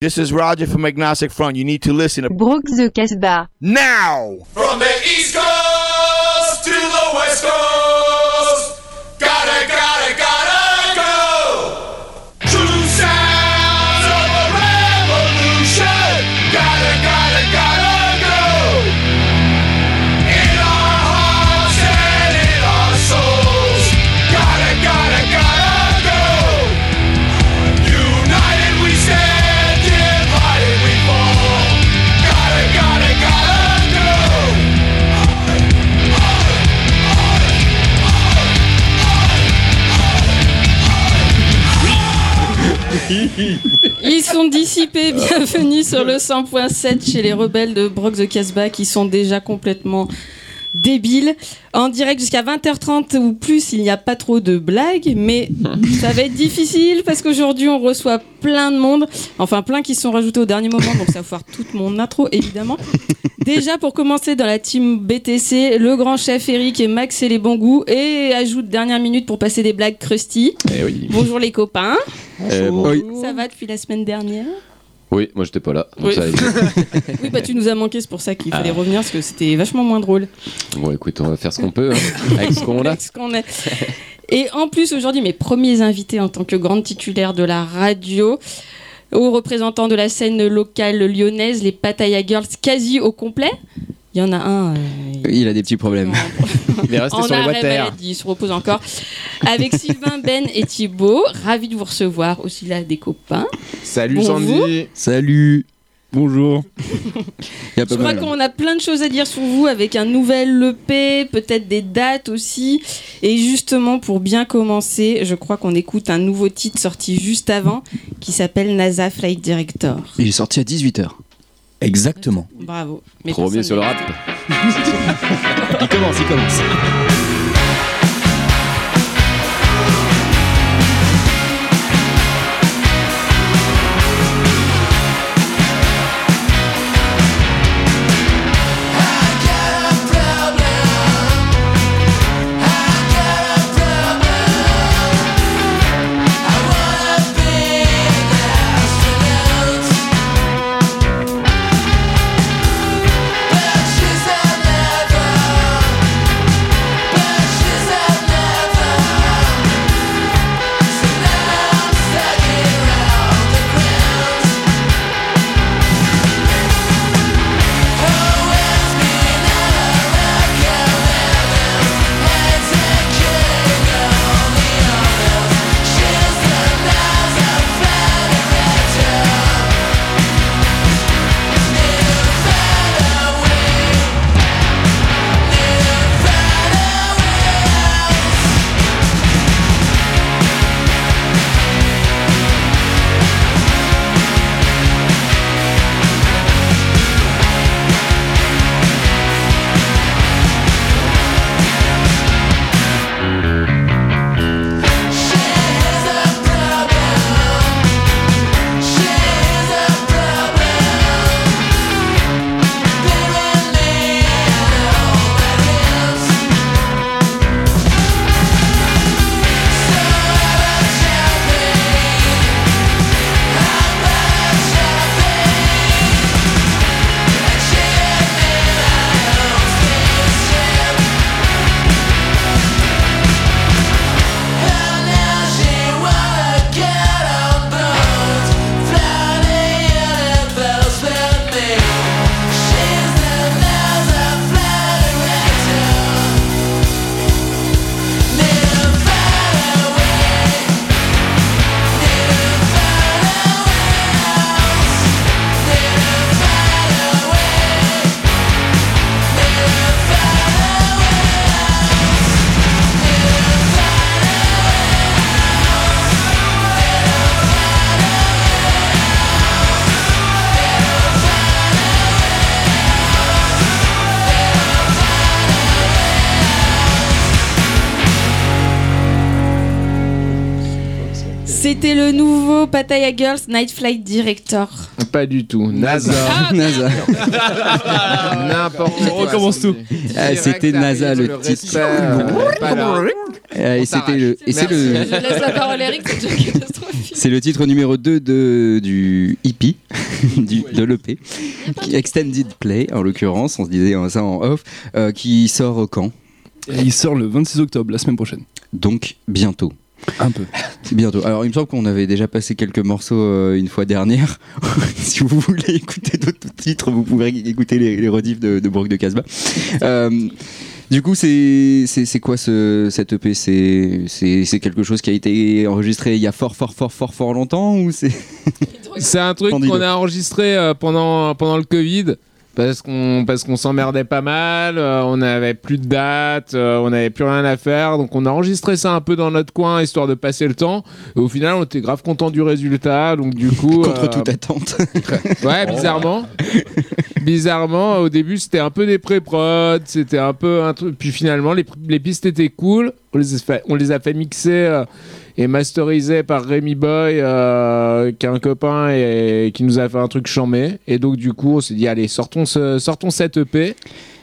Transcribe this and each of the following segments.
This is Roger from Agnostic Front. You need to listen to Brooks the Casbah. now. From the East Coast Ils sont dissipés, bienvenue sur le 100.7 chez les rebelles de Brock the Casbah qui sont déjà complètement débiles. En direct jusqu'à 20h30 ou plus, il n'y a pas trop de blagues, mais ça va être difficile parce qu'aujourd'hui on reçoit plein de monde, enfin plein qui se sont rajoutés au dernier moment, donc ça va faire toute mon intro évidemment. Déjà pour commencer dans la team BTC, le grand chef Eric et Max et les bons goûts, et ajoute dernière minute pour passer des blagues crusty. Eh oui. Bonjour les copains, Eh, oui. ça va depuis la semaine dernière? Oui, moi j'étais pas là. donc Oui. ça allait. Oui, bah tu nous as manqué, c'est pour ça qu'il fallait revenir, parce que c'était vachement moins drôle. bon, écoute, on va faire ce qu'on peut hein, avec ce qu'on a. Avec ce qu'on. Et en plus, aujourd'hui, mes premiers invités en tant que grande titulaire de la radio, aux représentants de la scène locale lyonnaise, les Pattaya Girls quasi au complet. Il y en a un. euh, Il a des petits problèmes. Il est resté en sur les maladie, il se repose encore. Avec Sylvain, Ben et Thibaut, ravis de vous recevoir aussi là des copains. Salut Bon, Sandy. Salut. Bonjour. Je crois mal. qu'on a plein de choses à dire sur vous avec un nouvel EP, peut-être des dates aussi. Et justement, pour bien commencer, je crois qu'on écoute un nouveau titre sorti juste avant qui s'appelle NASA Flight Director. Il est sorti à 18h. Exactement. Bravo. Mais Premier sur le rap. Il commence, il commence. C'était le nouveau Pattaya Girls Night Flight Director. Pas du tout. NASA. Ah, NASA. N'importe On quoi. recommence Sandy. tout. Ah, c'était NASA, le titre. Euh, et On c'était le, et c'est le, Je laisse la parole à Eric, c'est déjà catastrophique. C'est le titre numéro 2 de, du EP, du, de l'EP, qui- Extended Play en l'occurrence, on se disait ça en off, euh, qui sort quand? Et il sort le 26 octobre, la semaine prochaine. Donc bientôt. Un peu. Bientôt. Alors, il me semble qu'on avait déjà passé quelques morceaux euh, une fois dernière. si vous voulez écouter d'autres titres, vous pourrez écouter les, les rediffs de, de Brooke de Casbah. Euh, du coup, c'est c'est c'est quoi ce, cette EP C'est c'est- c'est quelque chose qui a été enregistré il y a fort, fort, fort, fort, fort longtemps ou c'est C'est un truc qu'on a enregistré euh, pendant, pendant le Covid. Parce qu'on parce qu'on s'emmerdait pas mal, euh, on n'avait plus de dates, euh, on n'avait plus rien à faire, donc on a enregistré ça un peu dans notre coin histoire de passer le temps. Et au final, on était grave content du résultat, donc du coup. contre euh, toute attente Ouais, bizarrement. bizarrement, au début, c'était un peu des pré-prod, c'était un peu un truc. Puis finalement, les, les pistes étaient cool. On les a fait, on les a fait mixer et masteriser par Rémi Boy, euh, qui est un copain et qui nous a fait un truc chambé. Et donc, du coup, on s'est dit, allez, sortons, ce- sortons cette EP.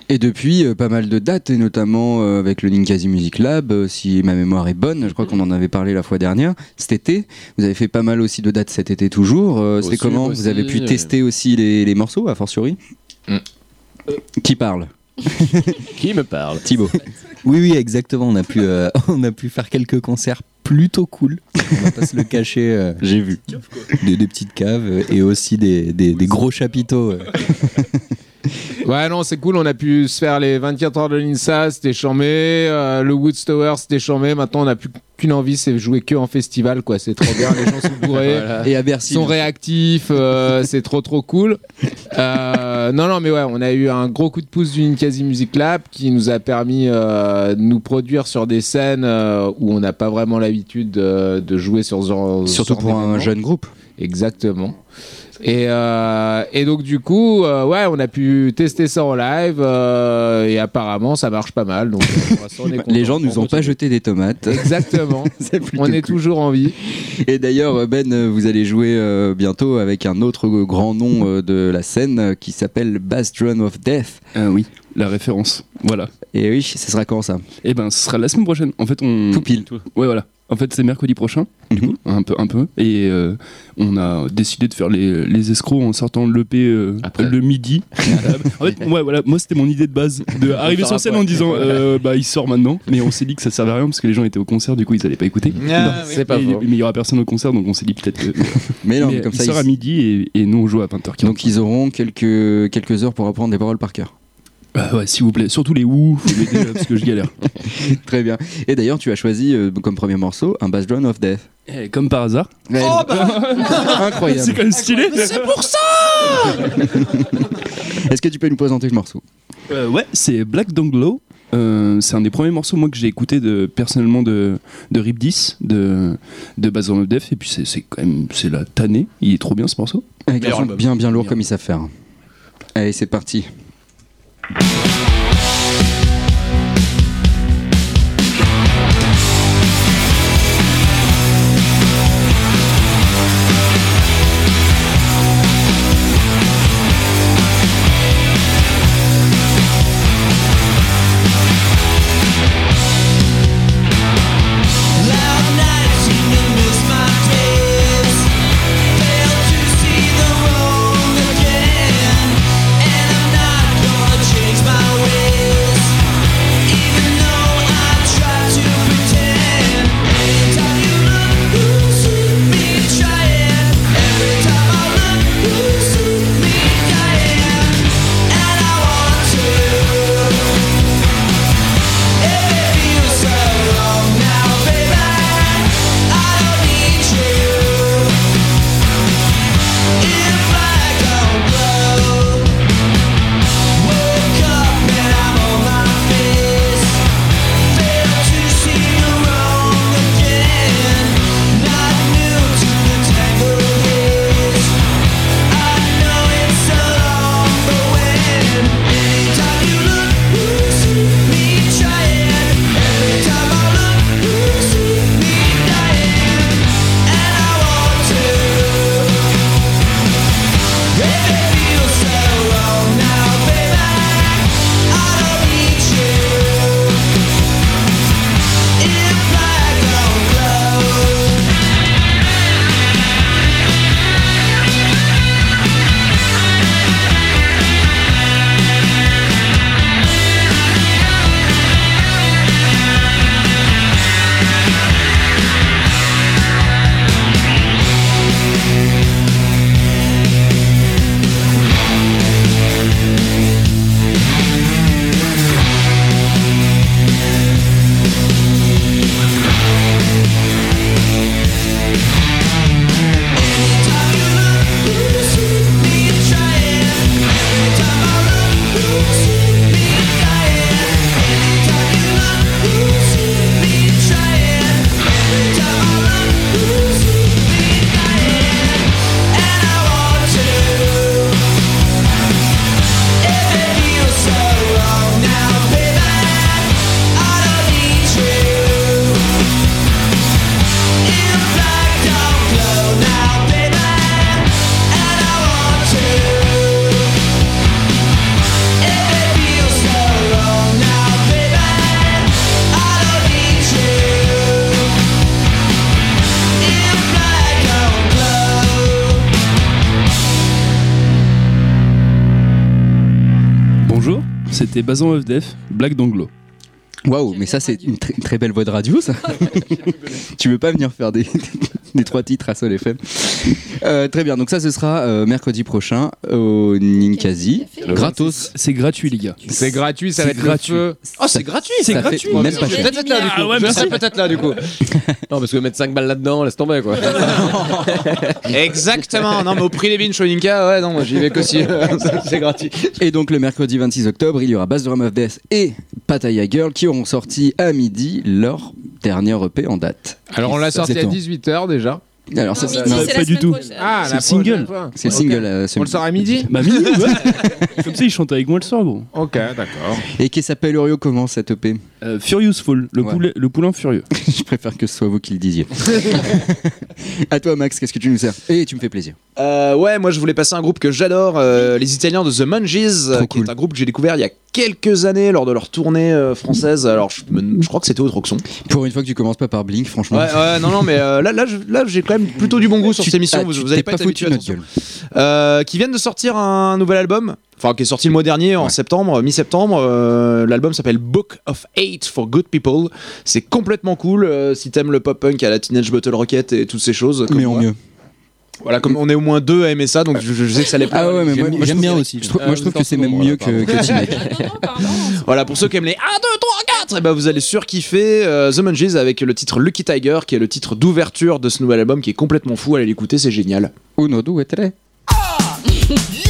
Et depuis, euh, pas mal de dates, et notamment euh, avec le Ninkasi Music Lab, euh, si ma mémoire est bonne, je crois qu'on en avait parlé la fois dernière, cet été. Vous avez fait pas mal aussi de dates cet été toujours. Euh, C'était Aussi, comment aussi, Vous avez pu tester aussi les, les morceaux, a fortiori Mm. Qui parle Qui me parle? Thibaut. Oui, oui, exactement. On a pu, euh, on a pu faire quelques concerts plutôt cool. On va pas se le cacher. euh, J'ai vu. des, des petites caves euh, et aussi des, des- des gros chapiteaux. euh. Ouais, non, c'est cool. On a pu se faire les 24 heures de l'INSA, c'était chambé. Euh, le Woods Tower, c'était chambé. Maintenant, on n'a plus qu'une envie, c'est jouer que en festival, quoi. C'est trop bien. Les gens sont bourrés. Et à Bercy. sont réactifs, euh, c'est trop trop cool. Euh, non, non, mais ouais, on a eu un gros coup de pouce du Ninkasi Music Lab qui nous a permis euh, de nous produire sur des scènes euh, où on n'a pas vraiment l'habitude de, de jouer sur ce genre Surtout pour un jeune groupe. Exactement. Et, euh, et donc du coup, euh, ouais, on a pu tester ça en live euh, et apparemment ça marche pas mal. Donc pour l'instant, on est Les gens nous On ont pas continue. jeté des tomates. Exactement. C'est plutôt on est cool. toujours en vie. Et d'ailleurs, Ben, vous allez jouer euh, bientôt avec un autre grand nom euh, de la scène euh, qui s'appelle Bass Drum of Death. Ah oui, la référence. Voilà. Et oui, ce sera quand ça? Et ben, ce sera la semaine prochaine. En fait, on. Tout pile. Ouais, voilà. En fait, c'est mercredi prochain, du Mhm. coup, un peu, un peu. Et euh, on a décidé de faire les, les escrocs en sortant l'EP euh, le midi. en fait, ouais, voilà, moi, c'était mon idée de base de arriver sur scène en disant, euh, bah, il sort maintenant. Mais on s'est dit que ça servait à rien parce que les gens étaient au concert, du coup, ils allaient pas écouter. C'est pas mais, il y aura personne au concert, donc on s'est dit peut-être que. Mais non, Mais comme il ça, sort à midi et, et nous on joue à 20h15. donc ils auront quelques, quelques heures pour apprendre des paroles par cœur. Ah ouais, s'il vous plaît, surtout les ou, faut m'aider là, parce que je galère. Très bien. Et d'ailleurs, tu as choisi euh, comme premier morceau un Bass Drum of Death. Eh, comme par hasard. Ouais. Incroyable. C'est quand même stylé. Est-ce que tu peux nous présenter le morceau? Euh, ouais, c'est Black Donglow. Euh, c'est un des premiers morceaux moi que j'ai écouté de, personnellement de, de Rip 10 de, de Baz of Death et puis c'est, c'est quand même c'est la tannée il est trop bien ce morceau Avec un Meilleur son album. bien bien lourd Bien. comme ils savent faire. Allez, c'est parti. Loud C'était Bazan of Death, Black Donglo. Waouh, mais ça c'est une, tr- une très belle voix de radio ça. tu veux pas venir faire des, des trois titres à Sol FM Euh, Très bien, donc ça ce sera euh, mercredi prochain au Ninkasi. Gratos. C'est gratuit, les gars. C'est gratuit, ça va être gratuit. le feu. Oh, c'est gratuit C'est Ça fait gratuit. même pas cher. peut-être là du coup. Ah ouais, je peut-être là du coup. non, parce que mettre 5 balles là-dedans, laisse tomber quoi. Exactement. Non, mais au prix des bins Shoninka, ouais, non, moi j'y vais qu'aussi. c'est gratuit. Et donc le mercredi 26 octobre, il y aura Bass Drum of Death et Pattaya Girl qui auront sorti à midi leur dernière EP en date. Alors on l'a sorti à Exactement. 18h déjà. Alors ça, non, c'est pas du tout. prochaine. Ah, C'est single. c'est single. euh, On le sort à midi Bah, ouais. Comme ça, il chante avec moi le soir, gros. Ok, d'accord. Et qui s'appelle Orio comment cette EP Euh, Furious Fall, le, Ouais. poulet, le poulain furieux. Je préfère que ce soit vous qui le disiez. à toi Max, qu'est-ce que tu nous sers? Et tu me fais plaisir. Euh, ouais, moi je voulais passer un groupe que j'adore, euh, les Italiens de The Mungies, euh, qui cool. est un groupe que j'ai découvert il y a quelques années lors de leur tournée euh, française. Alors je, me- je crois que c'était au Troxon. Pour une fois que tu commences pas par Blink, franchement. Ouais, ouais, non, non, mais euh, là, là, je- là, j'ai quand même plutôt du bon goût sur Tu- cette émission. ah, vous, tu vous allez t'es pas pas être foutu habitués, de notre attention. gueule. Euh, qui viennent de sortir un nouvel album, enfin qui est sorti le mois dernier en Ouais. septembre, mi-septembre. Euh, L'album s'appelle Book of Hate for Good People. C'est complètement cool. euh, si t'aimes le pop punk à la Teenage Bottle Rocket et toutes ces choses. comme Mais en moi. mieux. Voilà, comme on est au moins deux à aimer ça, donc je, je sais que ça les plaît. Ah ouais, mais moi, J'aime trouve- bien aussi. Je trouve, moi, Euh, je trouve vous que c'est même mieux voilà, que. Voilà, pour ceux qui aiment les 1, 2, 3, 4, et ben vous allez surkiffer euh, The Mungies avec le titre Lucky Tiger, qui est le titre d'ouverture de ce nouvel album, qui est complètement fou. Allez l'écouter, c'est génial. Uno, due, tre. Smell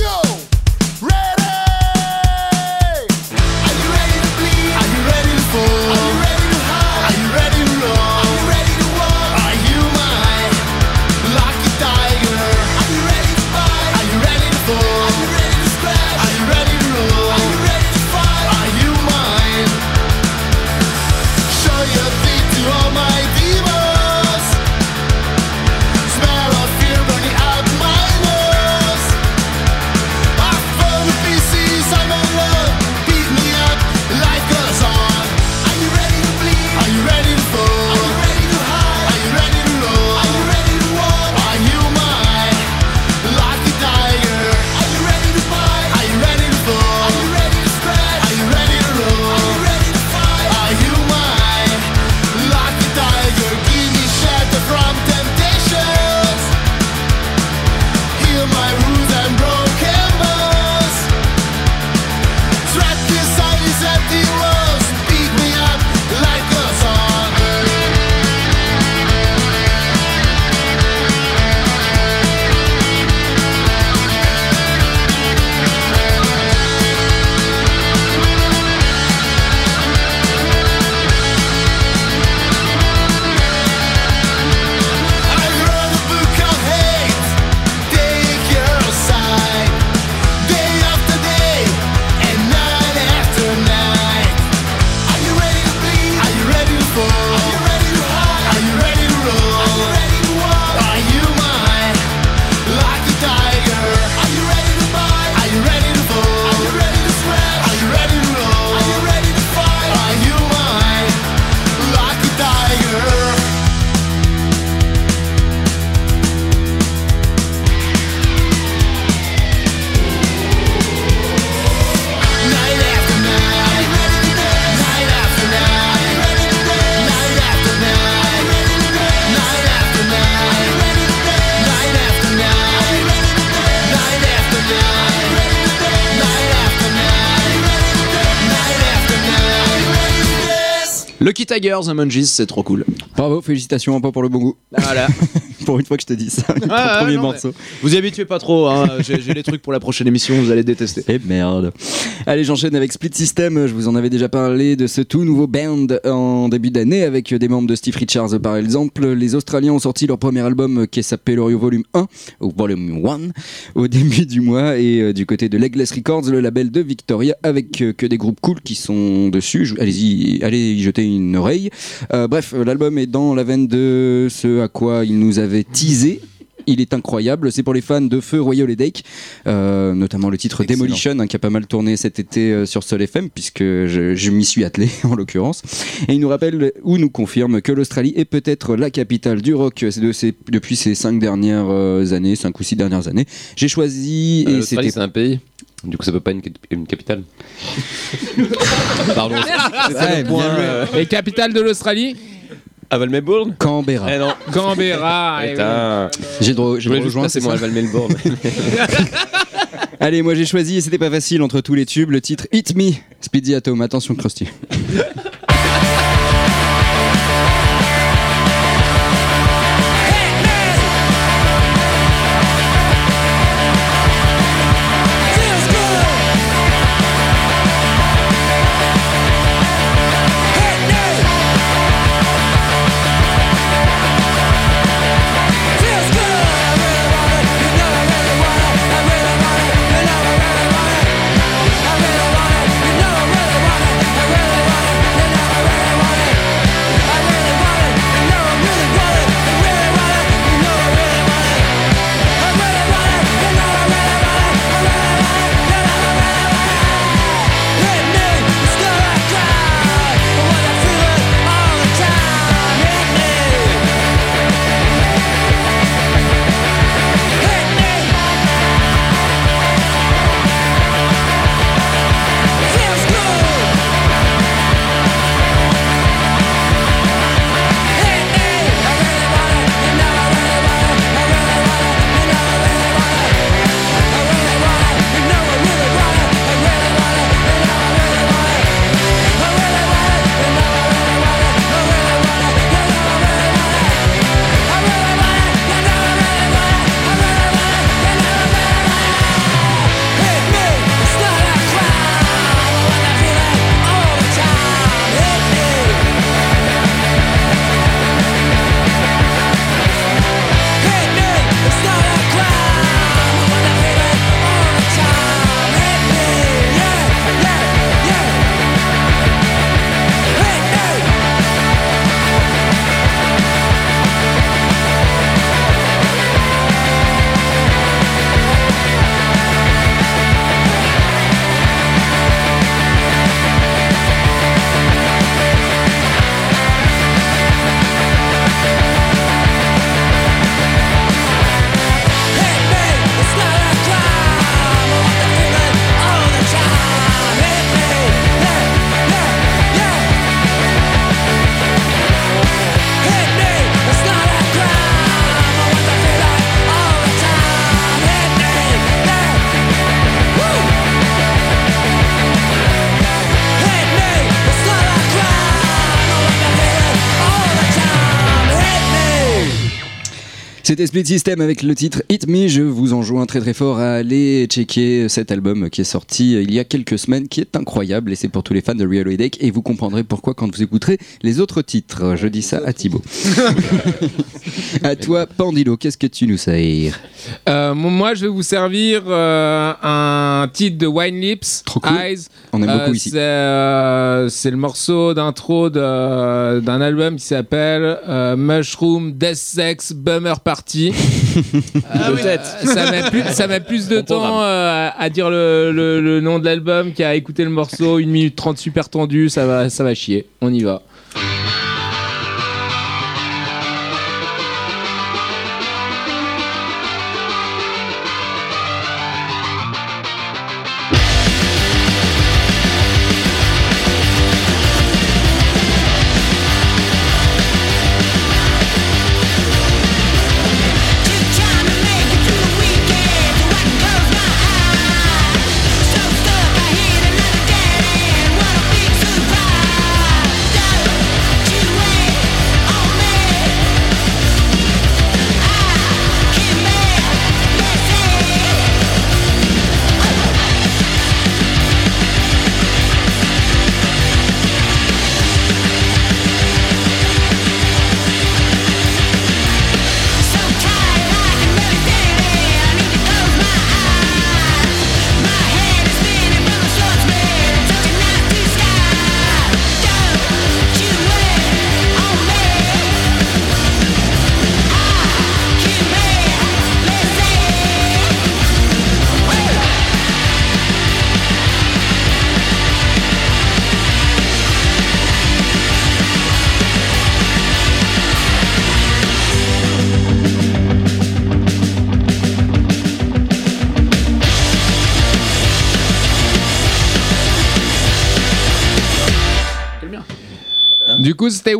night. Lucky Tiger, The Mungies, c'est trop cool. Bravo, félicitations, un point pour le bon goût. Voilà. pour une fois que je te dis ça, ouais, premier non, morceau. vous y habituez pas trop, hein. j'ai des trucs pour la prochaine émission, vous allez détester. Et merde. Allez, j'enchaîne avec Split System. Je vous en avais déjà parlé de ce tout nouveau band en début d'année avec des membres de Steve Richards par exemple. Les Australiens ont sorti leur premier album qui s'appelle Orio Volume 1 ou Volume 1 au début du mois et euh, du côté de Legless Records, le label de Victoria avec euh, que des groupes cool qui sont dessus. Allez-y, allez y jeter une oreille. Euh, bref, l'album est dans la veine de ce à quoi il nous avait teasé. Il est incroyable, c'est pour les fans de Feu Royal Headache, euh, notamment le titre Excellent. Demolition hein, qui a pas mal tourné cet été euh, sur Sol FM puisque je, je m'y suis attelé en l'occurrence. Et il nous rappelle ou nous confirme que l'Australie est peut-être la capitale du rock c'est de ces- depuis ces cinq dernières euh, années, cinq ou six dernières années. J'ai choisi Euh, et l'Australie, c'était c'est un pays. Du coup, ça peut pas être une, cap- une capitale. Pardon. Ouais, bien joué. Et capitale de l'Australie Aval Melbourne Canberra. Eh non. Canberra. eh. Putain. J'ai droit, Je j'ai voulais droit juste passer c'est mon ça Aval Melbourne. Allez, moi j'ai choisi et c'était pas facile entre tous les tubes. Le titre Hit Me, Speedy Atom. Attention, Krusty. C'était Split System avec le titre Hit Me. Je vous enjoins très très fort à aller checker cet album qui est sorti il y a quelques semaines, qui est incroyable et c'est pour tous les fans de Real Headache et vous comprendrez pourquoi quand vous écouterez les autres titres. Je dis ça à Thibaut. à toi, Pandilo, qu'est-ce que tu nous sers? Euh, moi, je vais vous servir euh, un titre de Wine Lips, Trop cool. Eyes. On aime Euh, beaucoup ici. C'est euh, le morceau d'intro de- d'un album qui s'appelle euh, Mushroom Death Sex Bummer Party. Peut-être. Ça met plus, ça met plus de temps euh, à, à dire le, le- le nom de l'album qu'à écouter le morceau. 1 minute 30 super tendu, ça va, ça va chier. On y va.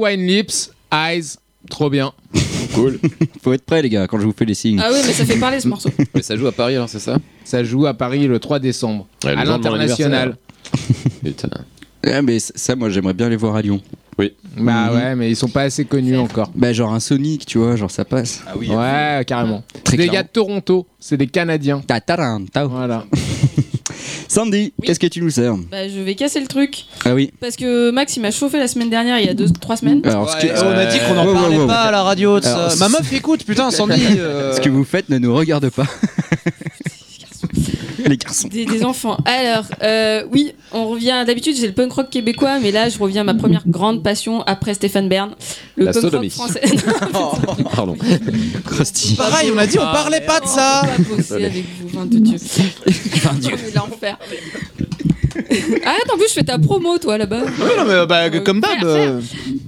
Wine Lips, Eyes, trop bien. Cool. Faut être prêt, les gars, quand je vous fais les signes. Ah oui, mais ça fait parler ce morceau. Mais ça joue à Paris alors, c'est ça? Ça joue à Paris le 3 décembre, Ouais, le à jour de mon l'international. Putain. Ah, mais ça, moi, j'aimerais bien les voir à Lyon. Bah Mhm. ouais, mais ils sont pas assez connus encore. Bah, genre un Sonic, tu vois, genre ça passe. Ah oui. Ouais, carrément. Très Des clairement. gars de Toronto, c'est des Canadiens. Ta taran, tao. Voilà. Sandy, qu'est-ce que tu nous sers Bah, je vais casser le truc. Ah oui. Parce que Max, il m'a chauffé la semaine dernière, il y a 2-3 semaines. Alors, que, on a dit qu'on en Ouais, ouais, parlait ouais. pas à la radio de ça. Alors, Ma meuf écoute, putain, Sandy. euh, ce que vous faites ne nous regarde pas. les garçons. Des, des enfants. Alors, euh, oui, on revient. D'habitude, j'ai le punk rock québécois, mais là, je reviens à ma première grande passion après Stéphane Bern. Le La punk sodomie. rock français. Pardon. Krusty. Pareil, on a dit on parlait pas de ça. On va bosser avec vous, 22 Dieu. Mais L'enfer. Arrête, en plus, je fais ta promo, toi, là-bas. Oui, non, mais bah, Euh, comme d'hab. euh,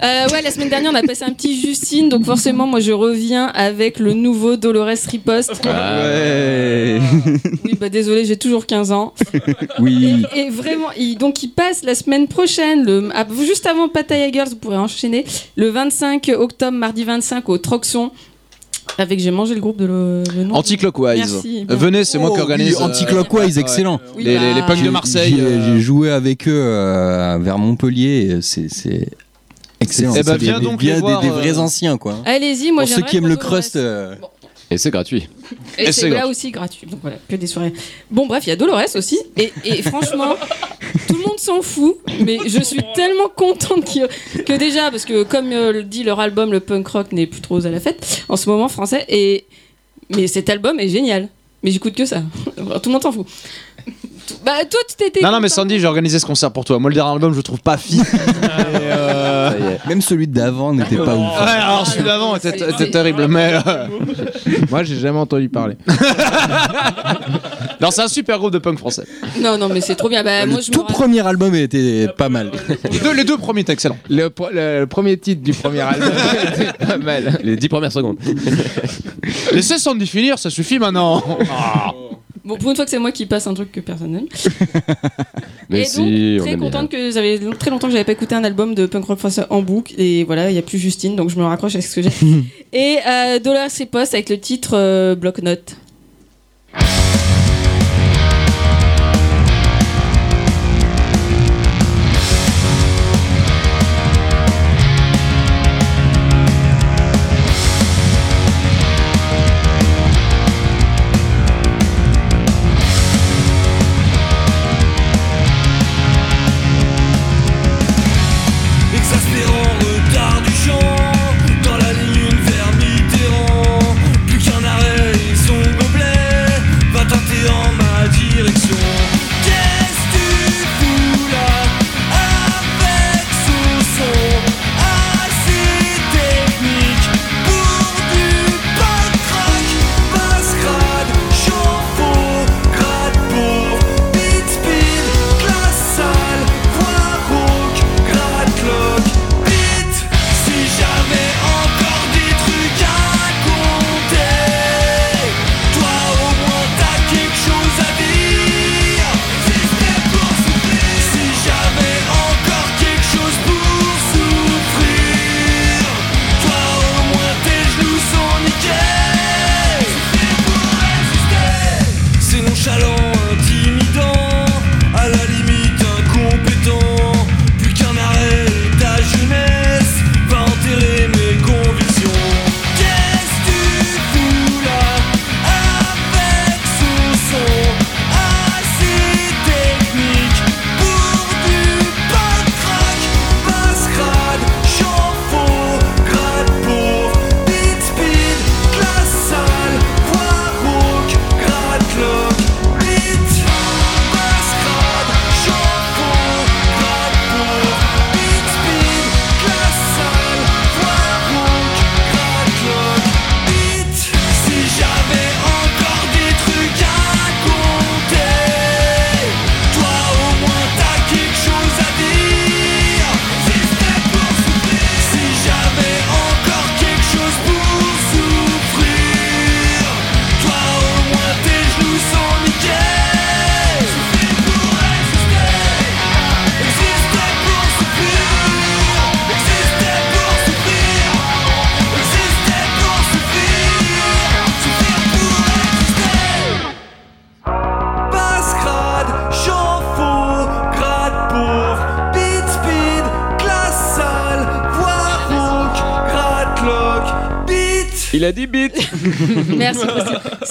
Euh, ouais, la semaine dernière, on a passé un petit Justine, donc forcément, moi, je reviens avec le nouveau Dolores Riposte. Ouais. Oui, bah désolé, j'ai toujours 15 ans. Oui. Et, et vraiment, il, donc il passe la semaine prochaine, le, ah, juste avant Pattaya Girls, vous pourrez enchaîner, le 25 octobre, mardi 25 au Troxon. Avec J'ai mangé le groupe de le, le nom. Anti-Clockwise. Merci. Euh, Venez, c'est moi qui organise. euh, Anti-Clockwise, excellent. Oui, les, les, les bah, punks de J'ai- Marseille. J'ai euh, j'ai joué avec eux euh, vers Montpellier. et C'est c'est excellent. Eh ben, viens des- donc les des, voir, des euh, vrais anciens, quoi. Allez-y, moi Pour ceux j'aimerais qui aiment le crust. euh, Et c'est gratuit. Et, Et c'est là gratuit. aussi gratuit. Donc voilà, que des soirées. Bon, bref, il y a Dolores aussi. Et, et franchement, tout le monde s'en fout. Mais je suis tellement contente que déjà, parce que comme euh, le dit leur album, le punk rock n'est plus trop à la fête en ce moment français. Et mais cet album est génial. Mais j'écoute que ça. Tout le monde s'en fout. Bah toi, tu t'étais. Non, non, mais. Sandy, j'ai organisé ce concert pour toi. Moi, le dernier album, je le trouve pas fi. Même celui d'avant n'était pas ouf. Ouais, alors celui d'avant était, était terrible, mais. euh, Moi, j'ai jamais entendu parler. Non, c'est un super groupe de punk français. Non, non, mais c'est trop bien. Bah, Le moi, je me tout rappelle- premier album était pas mal. Les deux, les deux premiers étaient excellents. Le, pro- le premier titre du premier album était pas mal. Les 10 premières secondes. Laissez Sandy finir, ça suffit maintenant. Bon, pour une fois que c'est moi qui passe un truc que personne n'aime. Mais et si, donc, on très bien. contente que ça avait très longtemps que j'avais pas écouté un album de punk rock français en boucle et voilà il y a plus Justine donc je me raccroche à ce que j'ai et euh, Dollar post avec le titre euh, bloc note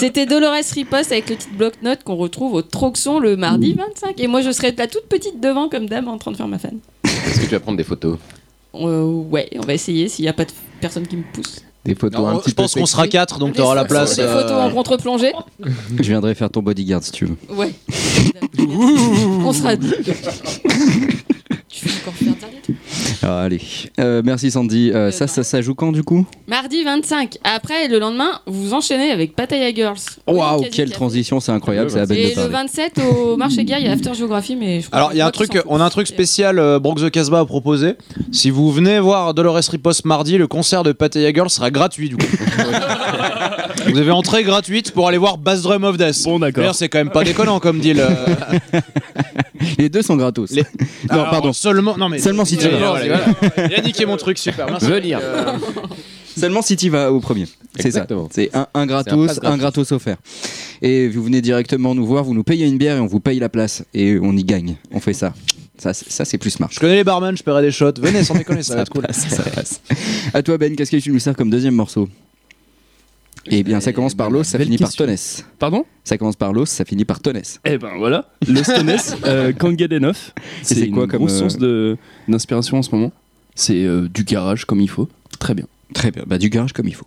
C'était Dolores Riposte avec le titre bloc-notes qu'on retrouve au Troxon le mardi 25. Et moi, je serai la toute petite devant comme dame en train de faire ma fan. Est-ce que tu vas prendre des photos? Euh, ouais, on va essayer s'il n'y a pas de personne qui me pousse. Des photos un petit je pense qu'on sera. 4, donc t'auras la place. Des euh, photos en contre-plongée Je viendrai faire ton bodyguard si tu veux. Ouais. on sera deux. tu fais encore faire dernier truc. Ah, allez. Euh, merci Sandy. Euh, ça, ça, ça joue quand du coup? Mardi 25. Après, le lendemain, vous enchaînez avec Pattaya Girls. Waouh, quelle transition, c'est incroyable, c'est la Et de le parler. 27 au marché gare, il y a After Geography, mais je crois Alors, il y a un truc, on a un truc spécial, euh, Bronx the Casbah a proposé. Si vous venez voir Dolores Riposte mardi, le concert de Pattaya Girl sera gratuit du coup. vous avez entrée gratuite pour aller voir Bass Drum of Death. Bon, d'accord. D'ailleurs, c'est quand même pas déconnant comme deal. euh. Les deux sont gratos. Les- Non, Alors, pardon. Seulement, non mais Seulement si tu vas. voilà, voilà. Il a niqué mon truc, super. Merci. Venir. Euh, Seulement si tu vas au premier. C'est ça. Exactement. C'est un, un C'est un gratos, pass un, gratuit. gratos offert. Et vous venez directement nous voir, vous nous payez une bière et on vous paye la place. Et on y gagne. On fait ça. Ça, c'est- ça c'est plus smart. Je connais les barman, je paierai des shots. Venez, sans déconner, ça va être cool. passe, ça passe. À toi Ben, qu'est-ce que tu nous sers comme deuxième morceau? Eh bien, ça commence par l'os, ça finit par tonnes. Pardon Ça commence par l'os, ça finit par tonnes. Eh ben voilà, Los Tones, euh, Enough. c'est quoi une comme, grosse euh, source de- d'inspiration en ce moment. C'est euh, du garage comme il faut. Très bien. Très bien, bah du garage comme il faut.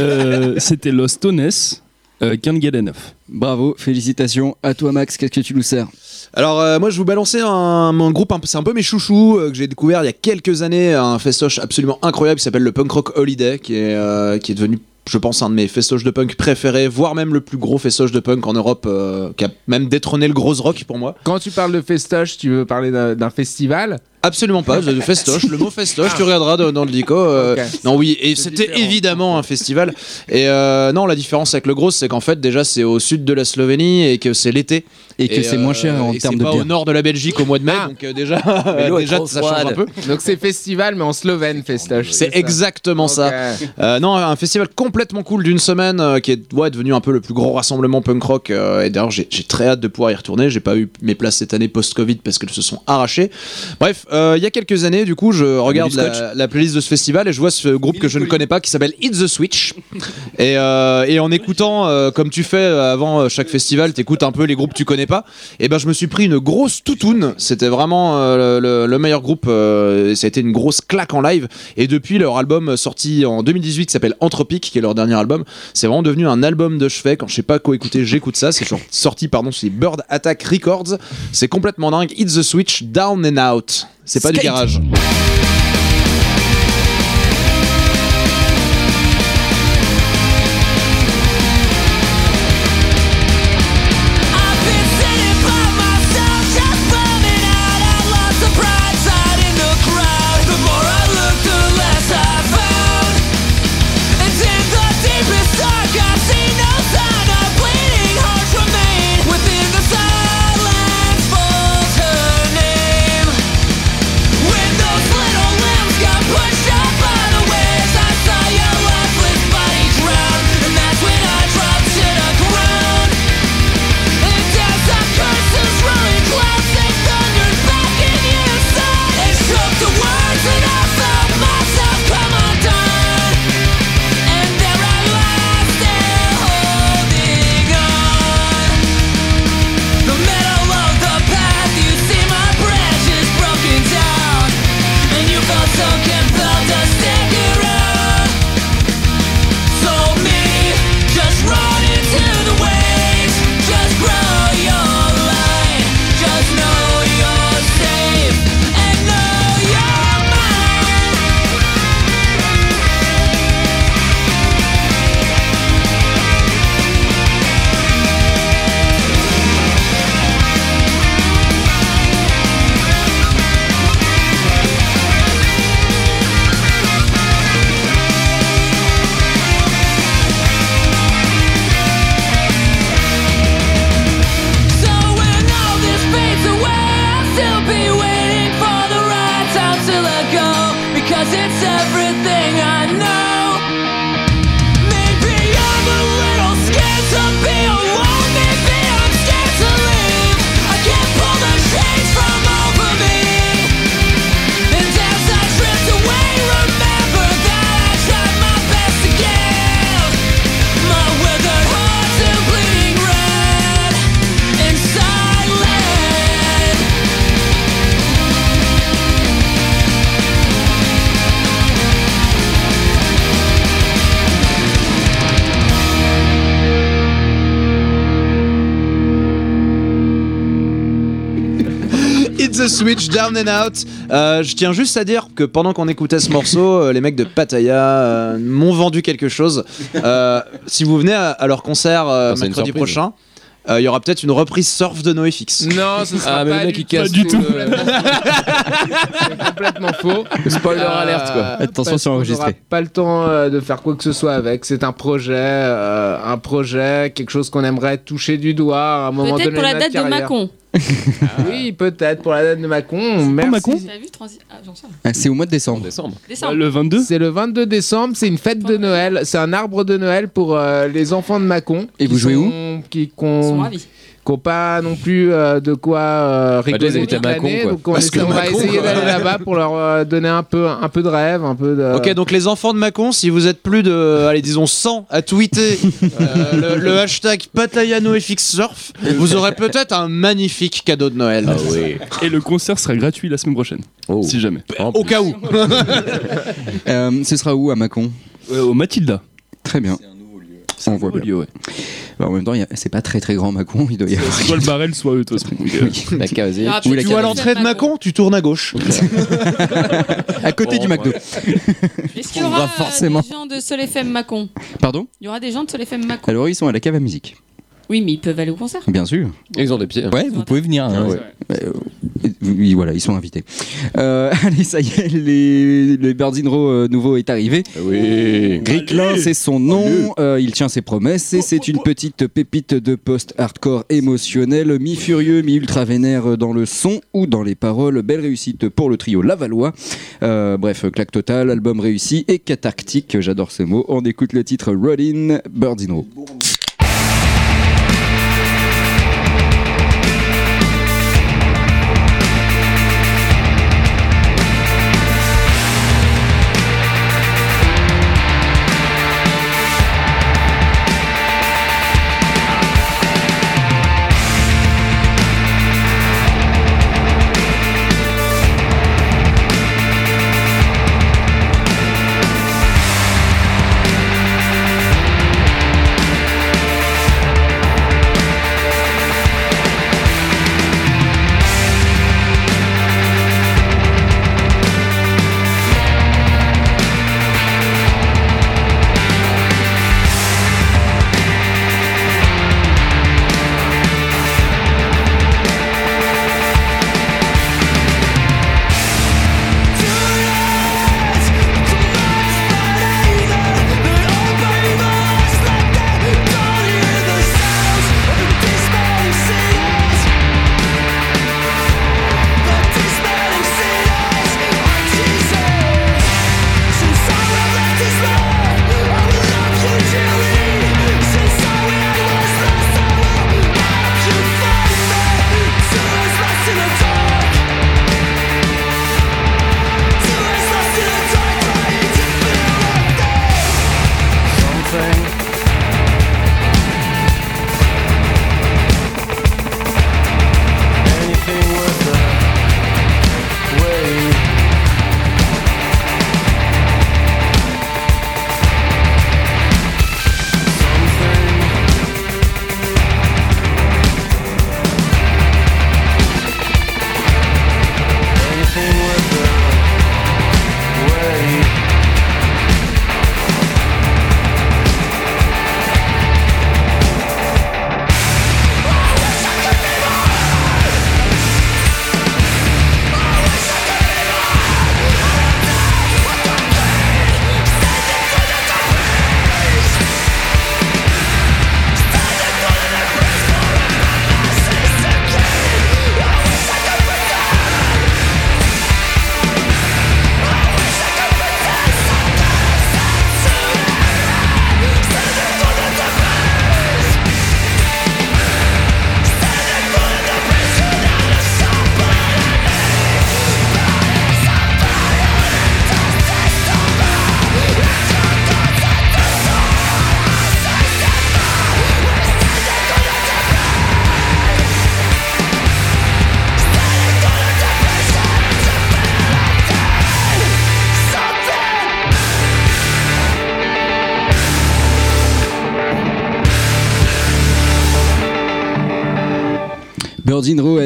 Euh, C'était Los Tones, euh, Can't Get Enough. Bravo, félicitations. À toi, Max, qu'est-ce que tu nous sers? Alors euh, moi je vous balançais un, un groupe, c'est un peu mes chouchous euh, que j'ai découvert il y a quelques années, un festoche absolument incroyable qui s'appelle le Punk Rock Holiday, qui est, euh, qui est devenu je pense un de mes festoches de punk préférés, voire même le plus gros festoche de punk en Europe, euh, qui a même détrôné le gros rock pour moi. Quand tu parles de festoche, tu veux parler d'un festival? Absolument pas, de festoche, le mot festoche, tu regarderas dans, dans le dico. euh. Non oui, et c'était évidemment un festival. Et euh, non, la différence avec le gros, c'est qu'en fait déjà c'est au sud de la Slovénie et que c'est l'été. Et que c'est moins cher en termes c'est de pas bière. au nord de la Belgique au mois de mai, Ah. donc euh, déjà, ça change un peu. Donc c'est festival, mais en slovène, festoche. C'est exactement ça. Euh, non, un festival complètement cool d'une semaine euh, qui est ouais, devenu un peu le plus gros rassemblement punk rock. euh, et d'ailleurs, j'ai j'ai très hâte de pouvoir y retourner. J'ai pas eu mes places cette année post-Covid parce qu'elles se sont arrachées. Bref, euh, il y a quelques années, du coup, je regarde la, la playlist de ce festival et je vois ce groupe que je ne connais pas qui s'appelle Hit the Switch. et, euh, et en écoutant, euh, comme tu fais avant chaque festival, t'écoutes un peu les groupes que tu connais pas. Et ben, je me suis pris une grosse toutoune. C'était vraiment le, le meilleur groupe. ça a été une grosse claque en live. Et depuis leur album sorti en 2018 qui s'appelle Anthropique, qui est leur dernier album, c'est vraiment devenu un album de chevet. Quand je sais pas quoi écouter, j'écoute ça. C'est sor- sorti pardon, chez Bird Attack Records. C'est complètement dingue. Hit the Switch, Down and Out. C'est pas du garage. Switch, Down and Out. Euh, je tiens juste à dire que pendant qu'on écoutait ce morceau, euh, les mecs de Pattaya euh, m'ont vendu quelque chose. Euh, si vous venez à, à leur concert euh, Ah, mercredi surprise. prochain, euh, il y aura peut-être une reprise surf de NoFX. Non, ce sera Ah, mais pas le mec, du il casse tout C'est complètement faux. Spoiler Euh, alerte, quoi. Attention, c'est enregistré. n'aura pas le temps de faire quoi que ce soit avec. C'est un projet, euh, un projet, quelque chose qu'on aimerait toucher du doigt à un moment donné. Peut-être pour la date de carrière. Oui, peut-être pour la date de Macon. Merci. Macon T'as vu transi- ah, j'en sais rien. Ah, C'est au mois de décembre. décembre. Décembre. Le 22 C'est le 22 décembre, c'est une fête de Noël, c'est un arbre de Noël pour euh, les enfants de Macon. Et vous jouez sont- Qui Ils sont ravis. Qui n'ont pas non plus euh, de quoi euh, ils rigoler toute Macon, l'année. Donc on, essaie- va essayer d'aller là-bas pour leur euh, donner un peu, un peu de rêve, un peu de. Ok, donc les enfants de Macon, si vous êtes plus de, allez, disons 100 à tweeter euh, le, le hashtag PatayaNoFXSurf, vous aurez peut-être un magnifique cadeau de Noël. Ah oui. Et le concert sera gratuit la semaine prochaine, Oh. si jamais. En Au plus. cas où. Euh, ce sera où à Macon au Mathilda. Très bien. On voit bien. Lieu, ouais. Bah, en même temps, il y a- c'est pas très très grand Macon. Il doit y avoir. Soit le barrel, soit eux, de toute façon. Donc, Oui. La casier. Ah, la Tu vois l'entrée de Macon, tu tournes à gauche. À côté du McDo. Est-ce qu'il y aura forcément. des gens de Sol FM Macon Pardon Il y aura des gens de Sol FM Macon Alors, ils sont à la cave à musique. Oui, mais ils peuvent aller au concert. Bien sûr. Ils ont des pieds. Ouais, vous pouvez venir. hein. Oui, voilà, ils sont invités. Euh, allez, ça y est, les, le Birds in Row euh, nouveau est arrivé. Oui. Gricklin, c'est son nom. Euh, il tient ses promesses et c'est une petite pépite de post-hardcore émotionnel, mi-furieux, mi-ultra vénère dans le son ou dans les paroles. Belle réussite pour le trio Lavallois. Euh, bref, claque totale, album réussi et cathartique. J'adore ce mot. On écoute le titre Rollin Birds in Row.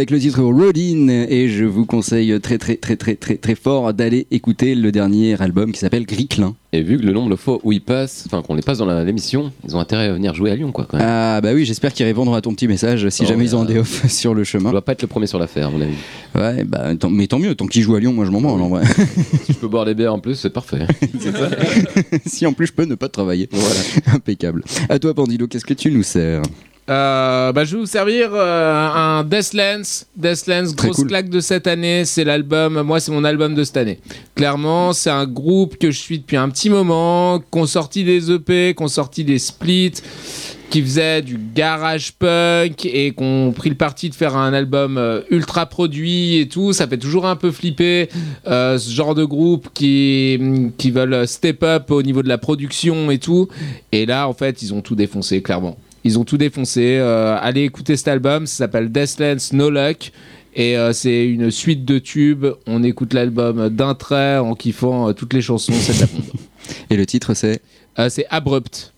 Avec le titre Rodin et je vous conseille très très très très très très fort d'aller écouter le dernier album qui s'appelle Gricklin. Et vu que le nombre de fois où ils passent, enfin qu'on les passe dans l'émission, ils ont intérêt à venir jouer à Lyon, quoi. Quand même. Ah bah oui, j'espère qu'ils répondront à ton petit message si Oh, jamais ils ont un day off sur le Je chemin. dois pas être le premier sur l'affaire, à mon avis. Ouais, bah tant- mais tant mieux, tant qu'ils jouent à Lyon, moi je m'en branle en vrai. Si je peux boire des bières en plus, c'est parfait. si en plus je peux ne pas travailler. Voilà. Impeccable. À toi Pandilo, qu'est-ce que tu nous sers? Euh, bah, je vais vous servir euh, un Deathlands. Deathlands, grosse cool. claque de cette année. C'est l'album, moi, c'est mon album de cette année. Clairement, c'est un groupe que je suis depuis un petit moment, qu'on sorti des EP, qu'on sorti des splits, qui faisait du garage punk et qu'on pris le parti de faire un album euh, ultra produit et tout. Ça fait toujours un peu flipper euh, ce genre de groupe qui, qui veulent step up au niveau de la production et tout. Et là, en fait, ils ont tout défoncé, clairement. Ils ont tout défoncé. Euh, allez écouter cet album, ça s'appelle Deathlands No Luck. Et euh, c'est une suite de tubes. On écoute l'album d'un trait en kiffant euh, toutes les chansons. Et le titre, c'est? C'est Abrupt.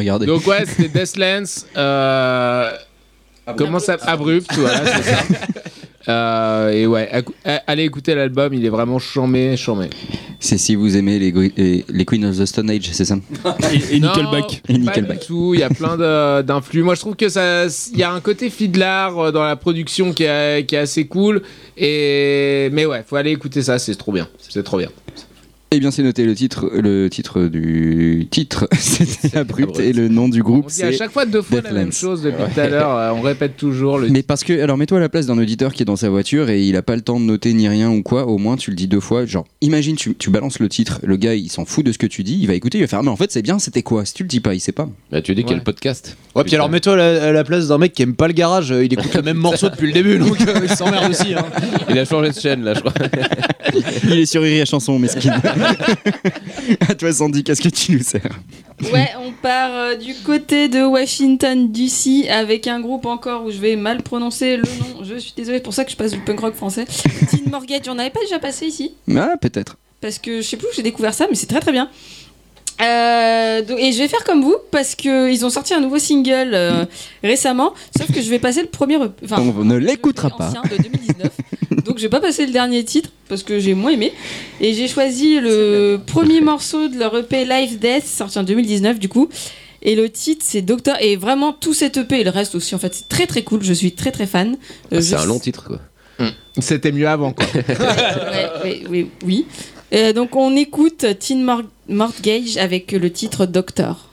Regarder. Donc ouais, c'était Deathlands. Euh... Comment ça Abrupt, voilà, c'est ça. Euh, et ouais, a- allez écouter l'album, il est vraiment chambé, chambé. C'est si vous aimez les, les, les Queen of the Stone Age, c'est ça? Et, et Non, Nickelback. Et Pas Nickelback. du tout, il y a plein d'influx. Moi, je trouve que ça, il y a un côté fiddler euh, dans la production qui est, qui est assez cool. Et mais ouais, faut aller écouter ça, c'est trop bien, c'est trop bien. Eh bien, c'est noté le titre, le titre du titre, c'était abrupt, et le nom du On groupe, dit à c'est. chaque fois deux fois la même chose depuis tout à l'heure. euh, On répète toujours le. Mais parce que, alors mets-toi à la place d'un auditeur qui est dans sa voiture et il a pas le temps de noter ni rien ou quoi, au moins tu le dis deux fois. Genre, imagine, tu, tu balances le titre, le gars il s'en fout de ce que tu dis, il va écouter, il va faire, Ah, mais en fait c'est bien, c'était quoi? Si tu le dis pas, il sait pas. Bah, tu dis qu'il y a Ouais. le podcast. Ouais, puis alors mets-toi à la, à la place d'un mec qui aime pas le garage, euh, il écoute le même morceau depuis le début, donc euh, il s'emmerde aussi. Hein. Il a changé de chaîne là, je crois. il est sur à chanson, mesquine. À toi Sandy, qu'est-ce que tu nous sers Ouais, on part euh, du côté de Washington DC avec un groupe encore où je vais mal prononcer le nom. Je suis désolée, c'est pour ça que je passe du punk rock français. Teen Mortgage, on n'avait pas déjà passé ici Ah, peut-être. parce que je sais plus où j'ai découvert ça, mais c'est très très bien. Euh, donc- et je vais faire comme vous parce que ils ont sorti un nouveau single euh, récemment, sauf que je vais passer le premier, enfin, On ne l'écoutera pas. ancien de 2019. donc je vais pas passer le dernier titre parce que j'ai moins aimé. Et j'ai choisi le premier morceau de leur EP Live Death sorti en 2019 du coup. Et le titre c'est Docteur et vraiment tout cet EP et le reste aussi en fait c'est très très cool. Je suis très très fan. Euh, Ah, c'est je- un long titre quoi. C'était mieux avant quoi. Ouais, ouais, oui, oui. Euh, donc on écoute Teen Mor- Mortgage avec le titre Doctor.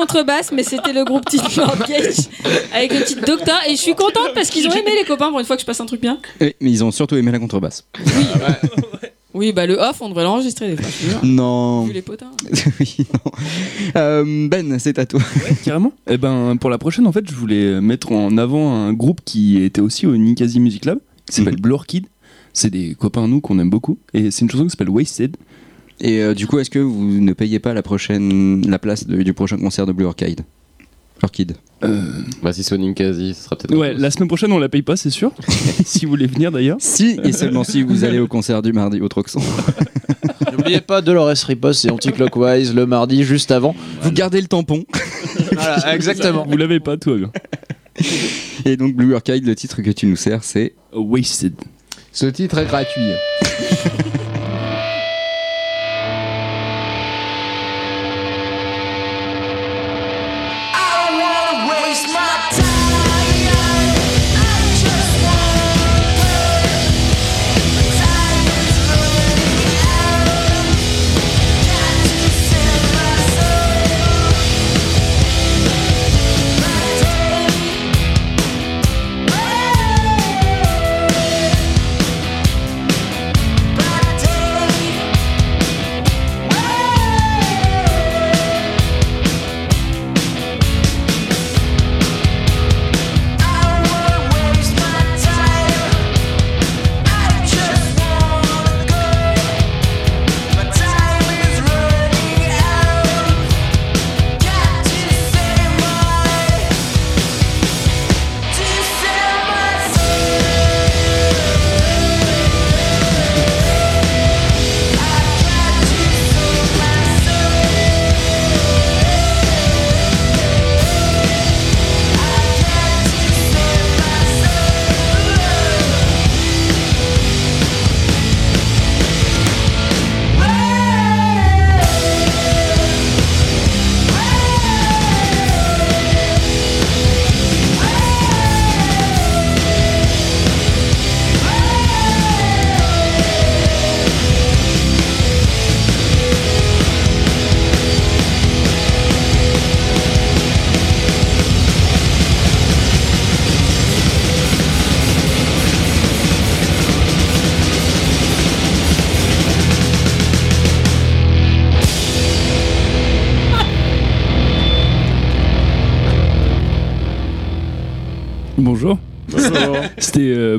Contrebasse, mais c'était le groupe Teen Mortgage avec le titre Doctor. Et je suis contente parce qu'ils ont aimé les copains pour une fois que je passe un truc bien. Oui, mais ils ont surtout aimé la contrebasse. Oui, bah le off, on devrait l'enregistrer des fois. Non. Vu les potins. Oui, non. Euh, ben, c'est à toi. Carrément. Et ben pour la prochaine en fait je voulais mettre en avant un groupe qui était aussi au Ninkasi Music Lab qui s'appelle. Blue Orchid. C'est des copains nous qu'on aime beaucoup et c'est une chanson qui s'appelle Wasted. Et euh, du coup, est-ce que vous ne payez pas la prochaine, la place de- du prochain concert de Blue Orchid? Orchid. Euh, Bah, si c'est au Ninkasi, ce sera peut-être. ouais, la semaine prochaine on la paye pas c'est sûr. si vous voulez venir d'ailleurs. Si et seulement si vous allez au concert du mardi au Troxon. N'oubliez pas Dolores Riposte et Anticlockwise le mardi juste avant. Vous gardez le tampon. Voilà, exactement. Vous l'avez pas toi. bien. Et donc Blue Orchid, le titre que tu nous sers, c'est Wasted. Ce titre est gratuit.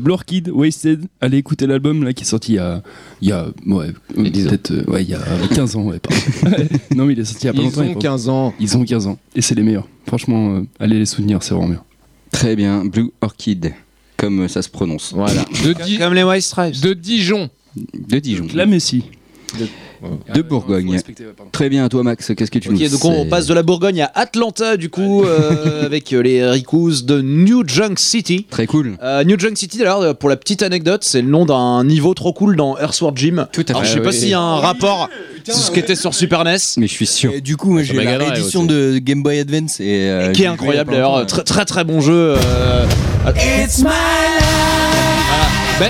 Euh, Orchid, Wasted. Allez écouter l'album là qui est sorti il y a, il y a ouais, Il y a 10 ans. peut-être euh, ouais, il y a 15 ans. Ouais, non mais il est sorti il y a pas Ils longtemps. ont pas- 15 ans. Ils ont 15 ans et c'est les meilleurs. Franchement, euh, allez les soutenir, c'est vraiment bien. Très bien, Blue Orchid, comme ça se prononce. Voilà. De, Di- Comme les White Stripes. de Dijon. De Dijon. La Messi. De Bourgogne. Très bien, à toi Max, qu'est-ce que tu Ok, nous donc on passe de la Bourgogne à Atlanta, du coup, euh, avec euh, les Ricous de New Junk City. Très cool. Euh, New Junk City, d'ailleurs, pour la petite anecdote, c'est le nom d'un niveau trop cool dans Earthworm Jim. Tout à Alors, fait. je sais pas oui. s'il y a un rapport, c'est ce qui était sur Super NES. Mais je suis sûr. Et du coup, moi, j'ai la réédition de Game Boy Advance et euh, qui est incroyable d'ailleurs, très très très bon jeu. euh, Ben,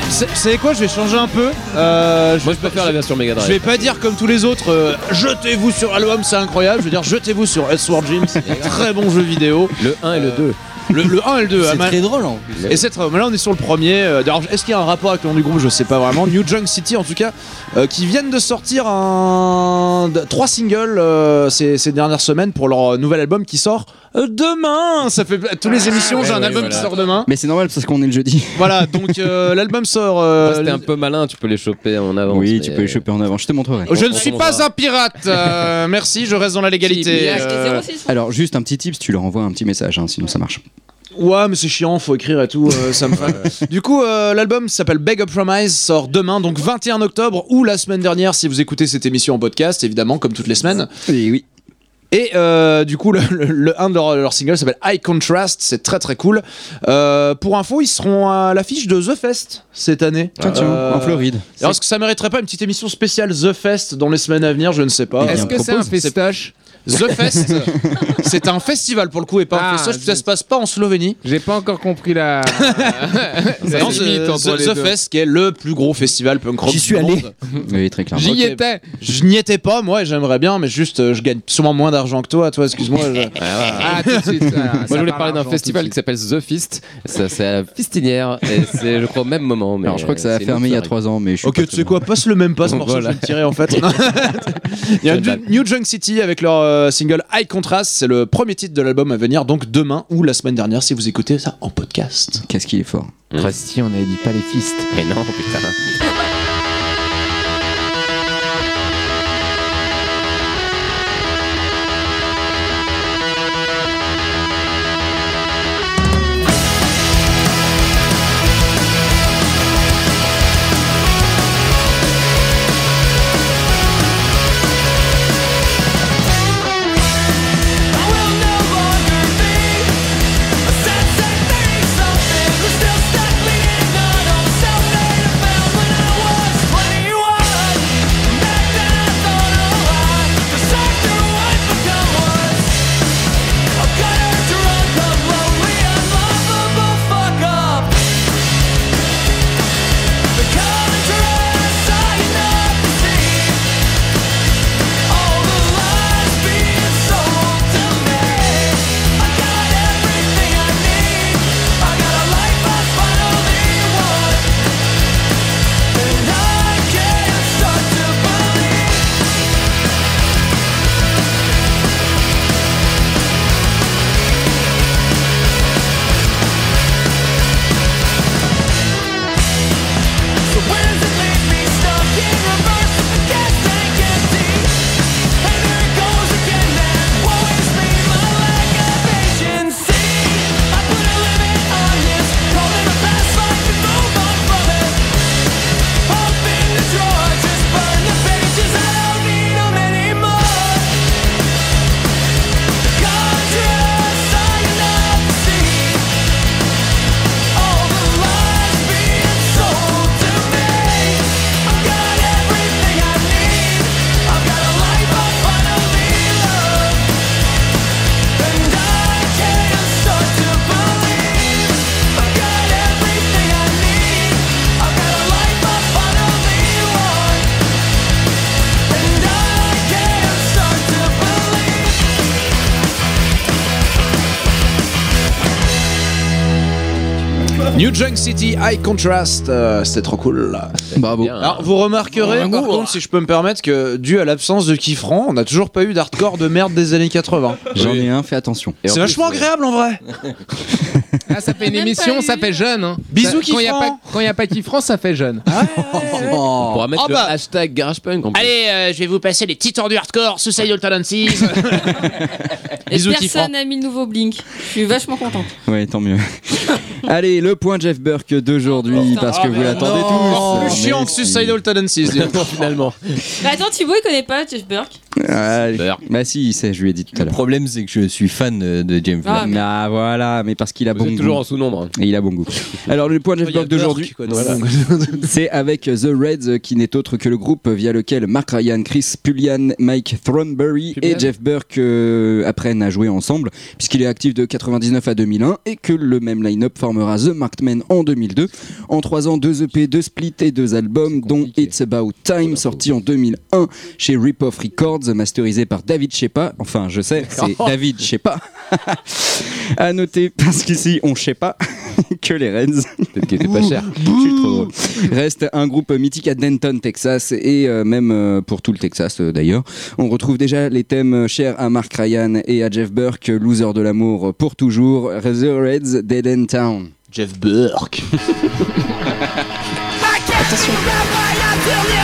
c'est c'est quoi Je vais changer un peu. Euh, je, Moi, je préfère la version Mega je vais pas dire comme tous les autres. euh, jetez-vous sur l'album, c'est incroyable. Je veux dire, jetez-vous sur Earthworm Jim, c'est un très bon jeu vidéo. Le 1 et le 2. Le, le 1 et le 2. C'est très drôle en plus. Et c'est Là, on est sur le premier. Euh, D'ailleurs, est-ce qu'il y a un rapport avec le nom du groupe? Je sais pas vraiment. New Junk City, en tout cas, euh, qui viennent de sortir un trois singles euh, ces, ces dernières semaines pour leur nouvel album qui sort euh, demain. Ça fait toutes les émissions. J'ai un album qui sort demain. Mais c'est normal parce qu'on est le jeudi. Voilà. Donc euh, l'album sort. euh, C'était un peu malin, tu peux les choper en avance. oui, mais- tu peux les choper en avant, je te montrerai. Je ne suis pas un pirate. euh, merci. Je reste dans la légalité. Euh, Alors, juste un petit tip, tu leur envoies un petit message, hein, sinon ça marche. Ouais, mais c'est chiant, faut écrire et tout, euh, ça me fait. Du coup, euh, l'album s'appelle Beg Up Promise, sort demain, donc 21 octobre, ou la semaine dernière si vous écoutez cette émission en podcast, évidemment, comme toutes les semaines. Et oui. Et euh, du coup, le, le- le- un de leurs leur singles s'appelle High Contrast, c'est très très cool. Euh, pour info, ils seront à l'affiche de The Fest cette année. Tiens, tiens, Euh, en Floride. Alors, est-ce que ça mériterait pas une petite émission spéciale The Fest dans les semaines à venir? Je ne sais pas. Est-ce que c'est un propose. The Fest, c'est un festival pour le coup et pas un Ah, festival, ça se passe pas en Slovénie. J'ai pas encore compris la, la Non, limite The, entre The- les The deux. Fest qui est le plus gros festival punk rock J'y du suis allé. monde. Oui, très clairement. J'y étais. Je n'y étais pas moi et j'aimerais bien mais juste euh, je gagne sûrement moins d'argent que toi toi excuse-moi je- Ah, tout de suite. Moi, je voulais parler d'un festival qui s'appelle The Fist. Ça, c'est à Fistinière. Et c'est, je crois, au même moment. Mais Alors, je crois que ça a une fermé il y a autre 3 ans, mais je suis Ok tu sais quoi passe le même pas ce morceau je vais le tirer en fait Il y a New, New Junk City avec leur euh, single High Contrast c'est le premier titre de l'album à venir donc demain ou la semaine dernière si vous écoutez ça en podcast Qu'est-ce qu'il est fort. Resti, on avait dit pas les fistes. Mais non, putain. Junk City, High Contrast, euh, c'était trop cool. Bravo. Bien. Alors vous remarquerez, par contre, si je peux me permettre, que dû à l'absence de Kiffran, on n'a toujours pas eu d'hardcore de merde des années 80. J'en ai un, fais attention. C'est vachement agréable en vrai. Ah, ça fait une émission, ça fait jeune. Hein. Bisous, Ça- quand il n'y a pas Kiffran, ça fait jeune. On pourra mettre Oh le bah. hashtag GaragePunk en plus. Allez, euh, je vais vous passer les titans du hardcore, Suicidal Tendencies. Et Bisous, personne n'a mis le nouveau Blink. Je suis vachement contente. Ouais, tant mieux. Allez, le point Jeff Burke d'aujourd'hui, parce que vous l'attendez tous. Chiant que. Suicidal Tendencies. dis donc. finalement. Mais attends, Thibaut, il connaît pas Jeff Burke. Ah, Burke. bah si, il sait, je lui ai dit tout à Le l'heure. problème, c'est que je suis fan euh, de James Ah. Ah voilà, mais parce qu'il a Vous bon êtes goût. toujours en sous-nombre. Et il a bon goût. Alors le point a Burke d'aujourd'hui, c'est avec The Reds, qui n'est autre que le groupe via lequel Mark Ryan, Chris Pullian, Mike Thornberry et Pullian. Jeff Burke euh, apprennent à jouer ensemble, puisqu'il est actif de 99 à 2001 et que le même line-up formera The Marked Men en 2002. En trois ans, deux EP, deux splits et deux albums, dont It's About Time, sorti en 2001 chez Rip Off Records, masterisé par David Shepa. Enfin, je sais, c'est David Shepa. à noter, parce qu'ici, on ne sait pas que les Reds Peut-être pas cher. je suis trop drôle. Reste un groupe mythique à Denton, Texas, et euh, même euh, pour tout le Texas euh, d'ailleurs. On retrouve déjà les thèmes chers à Mark Ryan et à Jeff Burke, Loser de l'amour pour toujours, The Reds, Dead End Town. Jeff Burke.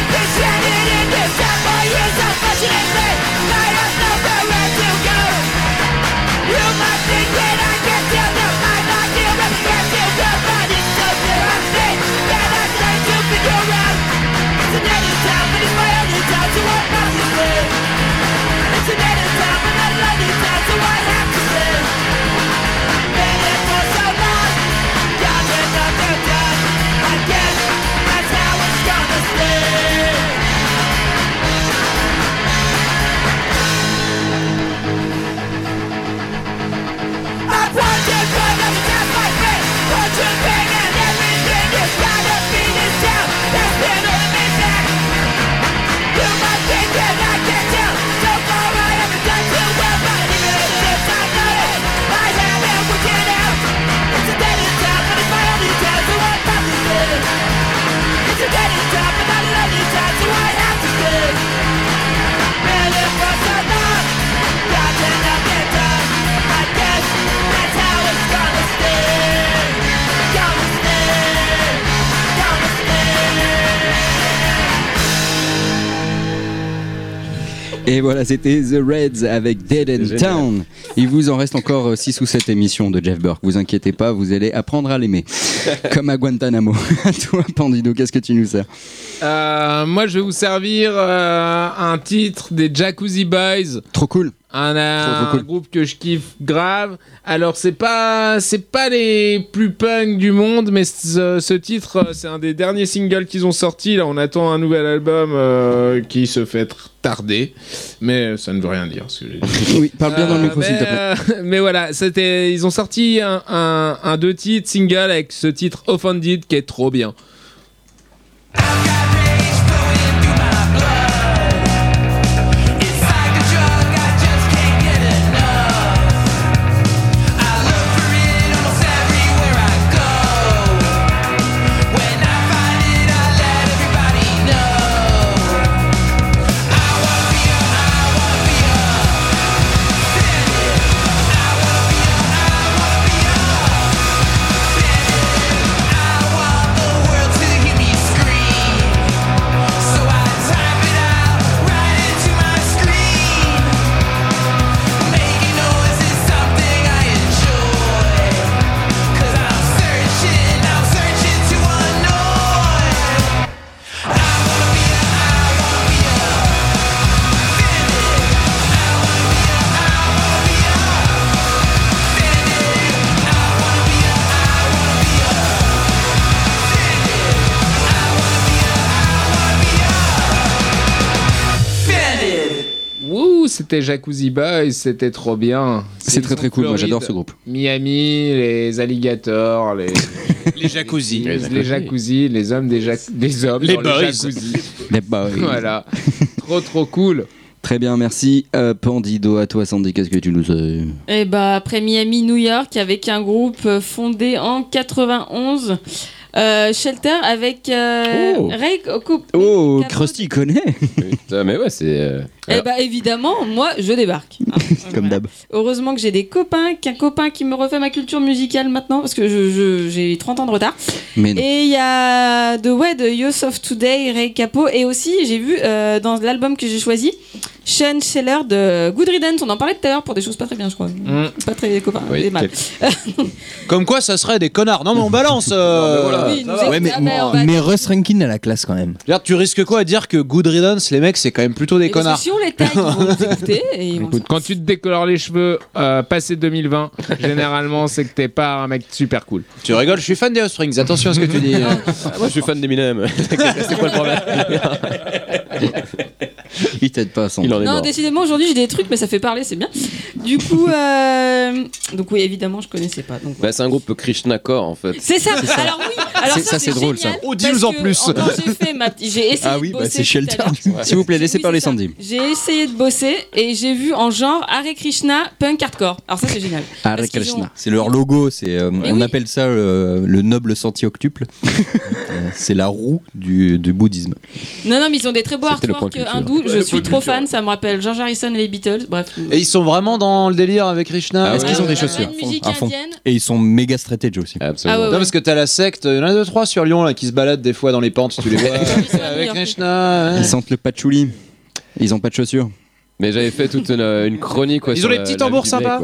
voilà, c'était The Reds avec Dead génial. Town. Il vous en reste encore 6 ou 7 émissions de Jeff Burke. Vous inquiétez pas, vous allez apprendre à l'aimer. Comme à Guantanamo. à toi, Pandido, qu'est-ce que tu nous sers? Euh, moi, je vais vous servir euh, un titre des Jacuzzi Boys. Trop cool. Un, cool. groupe que je kiffe grave. Alors c'est pas c'est pas les plus punk du monde, mais ce, ce titre euh, c'est un des derniers singles qu'ils ont sorti. Là on attend un nouvel album euh, qui se fait tarder, mais ça ne veut rien dire. Ce que j'ai dit. Oui, parle bien dans le Euh, micro, s'il te mais, plaît. euh, mais voilà, c'était ils ont sorti un, un, un deux titres single avec ce titre Offended qui est trop bien. C'était Jacuzzi Boys, c'était trop bien. C'est très très cool, moi j'adore ce groupe. Miami, les alligators, les, Les jacuzzi. les, les jacuzzi, les hommes des, jac- des hommes Les dans boys. les jacuzzi. Les boys. Voilà, trop trop cool. Très bien, merci. Euh, Pandido, à toi, Sandy, qu'est-ce que tu nous as Et bah après Miami, New York, avec un groupe euh, fondé en 91. Euh, Shelter avec euh, Oh. Ray Coupe. Oh, Krusty il connaît Putain, mais ouais, c'est. euh, Eh bah évidemment, moi je débarque. Comme voilà. d'hab. Heureusement que j'ai des copains, qu'un copain qui me refait ma culture musicale maintenant, parce que je- je- j'ai 30 ans de retard. Mais non. Et il y a The Way de Youth of Today, Ray Capo, et aussi j'ai vu euh, dans l'album que j'ai choisi, Sean Scheller de Good Riddance, on en parlait tout à l'heure pour des choses pas très bien je crois. Mm. Pas très copains, Oui, des mal. Comme quoi, ça serait des connards. Non, mais on balance. euh, voilà. Oui. Ouais, mais, Russ Rankin a la classe quand même. Regarde, tu risques quoi à dire que Good Riddance, les mecs, c'est quand même plutôt des Et parce que connards si on les taille, ils vont nous écouter et ils vont Écoute, quand tu te décolores les cheveux euh, passé 2020, généralement c'est que t'es pas un mec super cool. Tu rigoles, je suis fan des Offsprings. Attention à ce que tu dis. Moi, je suis fan d'Eminem. c'est quoi le problème Il t'aide pas, Sandy. Il en est Non, mort. décidément, aujourd'hui j'ai des trucs, mais ça fait parler, c'est bien. Du coup, euh... donc oui, évidemment, je connaissais pas. Donc, Bah, c'est un groupe Krishna Core en fait. C'est ça. Alors oui. Alors ça, ça, c'est drôle, ça. Oh, dis-nous en plus. J'ai fait ma, j'ai essayé Ah oui, de bah, bosser c'est Shelter. S'il vous plaît, laissez Oui, parler ça. Sandy. J'ai essayé de bosser et j'ai vu en genre Hare Krishna punk hardcore. Alors ça c'est génial. Hare Krishna. C'est leur logo, c'est euh, on appelle ça euh, le noble sentier octuple. Euh, c'est la roue du, bouddhisme. Non non mais ils ont des très beaux hindous. Je suis trop culture. fan. Ça me rappelle George Harrison et les Beatles. Bref. Et ils sont vraiment dans le délire avec Krishna. Ah Est-ce ouais. qu'ils ont des la chaussures à fond. indienne. Et ils sont méga edge aussi. Absolument. Ah ouais, Non, parce que t'as la secte, il y en a deux, trois sur Lyon là, qui se baladent des fois dans les pentes, tu les vois. avec. Krishna. Ils sentent le patchouli. Ils ont pas de chaussures. Mais j'avais fait toute une, une chronique. Ils sur ont les petits tambours sympas.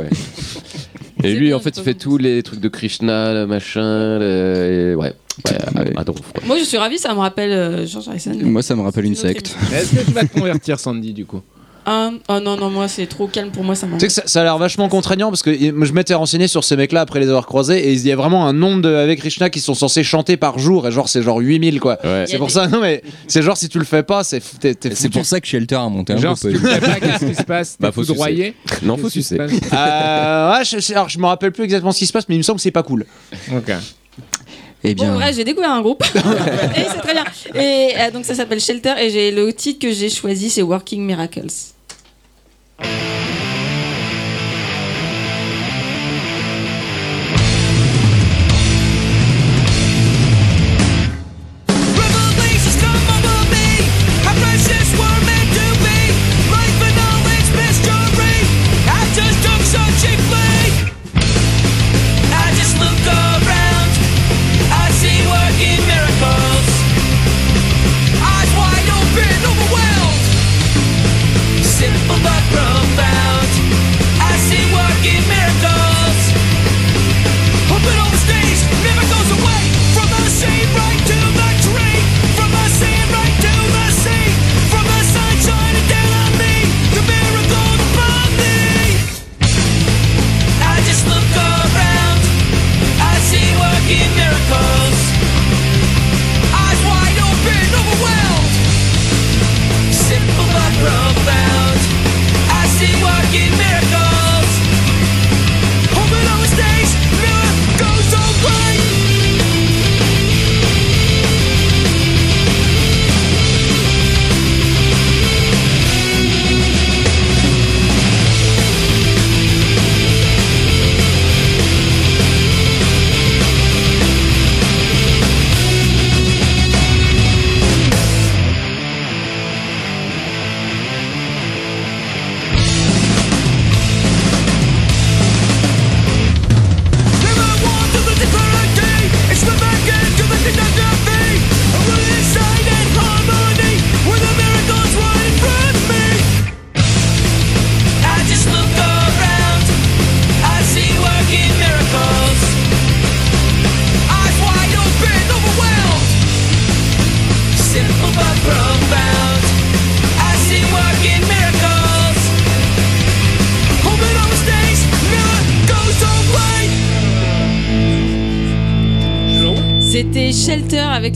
Et lui, en fait, il fait tous les trucs de Krishna, le machin, le... et ouais. Ouais, Ouais. à- à donf, quoi. Moi je suis ravi. Ça me rappelle euh, George Harrison. Moi, ça me rappelle une secte. Est-ce que tu vas te convertir, Sandy, du coup? Ah, oh non non moi c'est trop calme pour moi ça Tu sais que ça, ça a l'air vachement contraignant parce que je m'étais renseigné sur ces mecs-là après les avoir croisés et il y a vraiment un nombre de avec Krishna qui sont censés chanter par jour et genre c'est genre 8000 quoi. Ouais. C'est pour ça, non mais c'est genre si tu le fais pas, c'est C'est pour ça que Shelter a monté un Genre, groupe. si tu le fais pas, qu'est-ce qui se passe? Bah, faut foudroyé? Non, faut sucer. Euh, ouais, je, alors je me rappelle plus exactement ce qui se passe, mais il me semble que c'est pas cool. Ok. Eh Bon, bien, bref, j'ai découvert un groupe. et c'est très bien. Et euh, donc, ça s'appelle Shelter. Et j'ai le titre que j'ai choisi, c'est Working Miracles. Thank you.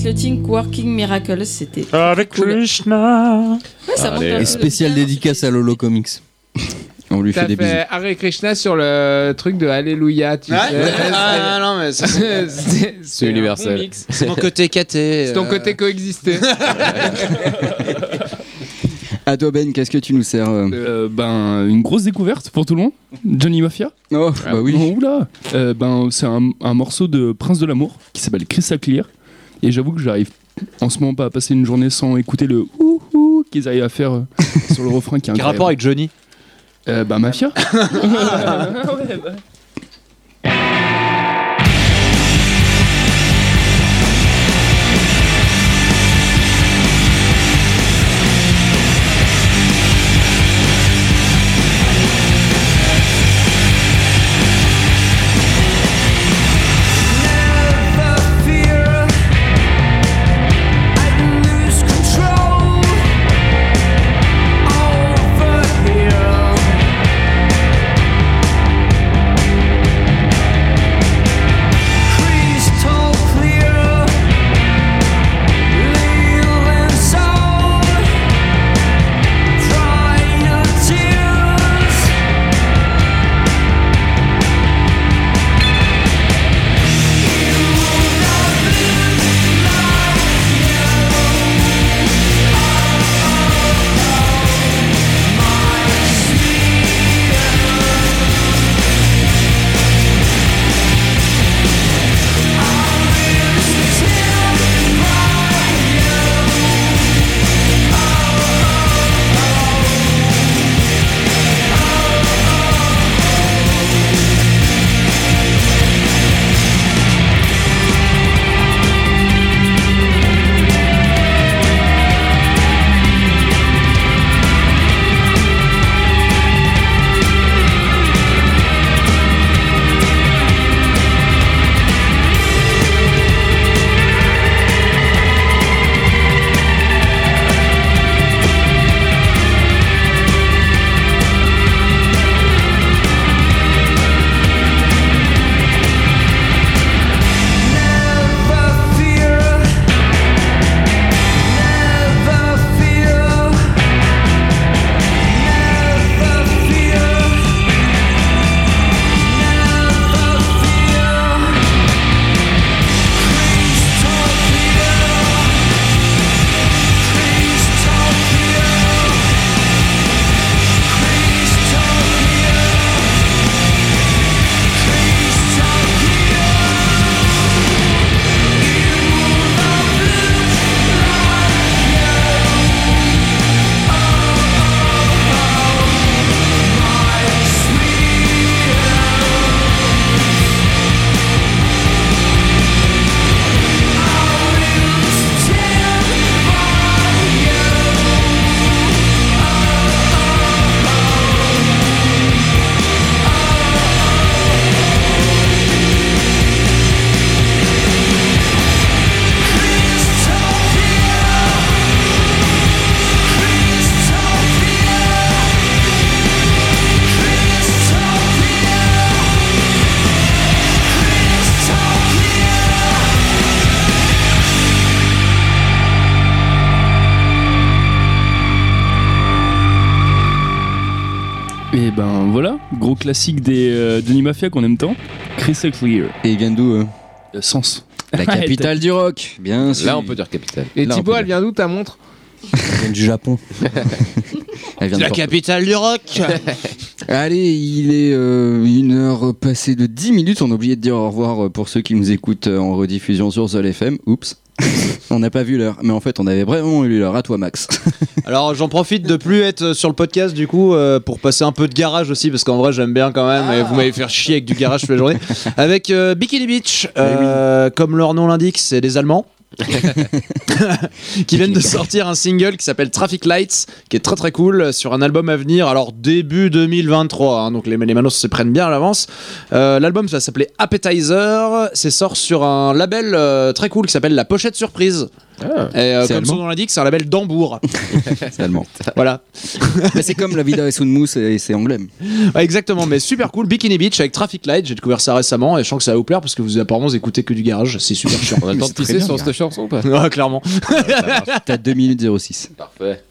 Avec Think Working Miracles. C'était. Avec cool. Krishna. Ouais, ça monte Et le spécial piano, dédicace à Lolo Comics. on lui T'as fait des bisous. fait Hare Krishna sur le truc de Alléluia, tu sais. Ah, non mais ça, c'est C'est c'est un universel. bon mix. c'est mon côté caté. C'est ton euh, côté coexister. À toi Ben, qu'est-ce que tu nous sers euh Euh, ben, une grosse découverte pour tout le monde. Johnny Mafia. Oh, bah oui. Oh, oula. Euh, ben, c'est un, un morceau de Prince de l'amour qui s'appelle Crystal Clear. Et j'avoue que j'arrive en ce moment pas à passer une journée sans écouter le ouh ouh qu'ils arrivent à faire euh, sur le refrain qui est Quel incroyable. rapport avec Johnny? Euh, bah, Mafia. Et classique des euh, Denis Mafia qu'on aime tant. Crystal Clear. Et il vient d'où euh Euh, Sens. La capitale du rock, bien sûr. Là, on peut dire capitale. Et Là, on Thibaut, peut elle vient d'où ta montre Elle vient du Japon. Elle vient de La Porto. capitale du rock Allez, il est euh, une heure passée de 10 minutes. On a oublié de dire au revoir euh, pour ceux qui nous écoutent euh, en rediffusion sur Sol FM. Oups. on n'a pas vu l'heure. Mais en fait, on avait vraiment eu l'heure. À toi, Max. Alors j'en profite de plus être sur le podcast du coup euh, pour passer un peu de garage aussi parce qu'en vrai j'aime bien quand même et vous m'avez fait chier avec du garage toute la journée avec euh, Bikini Beach euh, comme leur nom l'indique c'est des Allemands qui viennent de sortir un single qui s'appelle Traffic Lights qui est très très cool sur un album à venir. Alors début 2023 hein, donc les, les manos se prennent bien à l'avance. Euh, l'album ça s'appelait Appetizer. C'est sort sur un label euh, très cool qui s'appelle La Pochette Surprise et euh, C'est comme son nom l'indique c'est un label d'Hambourg c'est allemand. voilà Mais c'est comme la vida et Soundmousse et c'est anglais. Ouais, exactement, mais super cool. Bikini Beach avec Traffic Light, j'ai découvert ça récemment et je sens que ça va vous plaire parce que vous apparemment vous écoutez que du garage, c'est super chiant. On a le temps de pisser sur cette chanson ou pas Ouais, clairement. T'as 2 minutes 06. Parfait.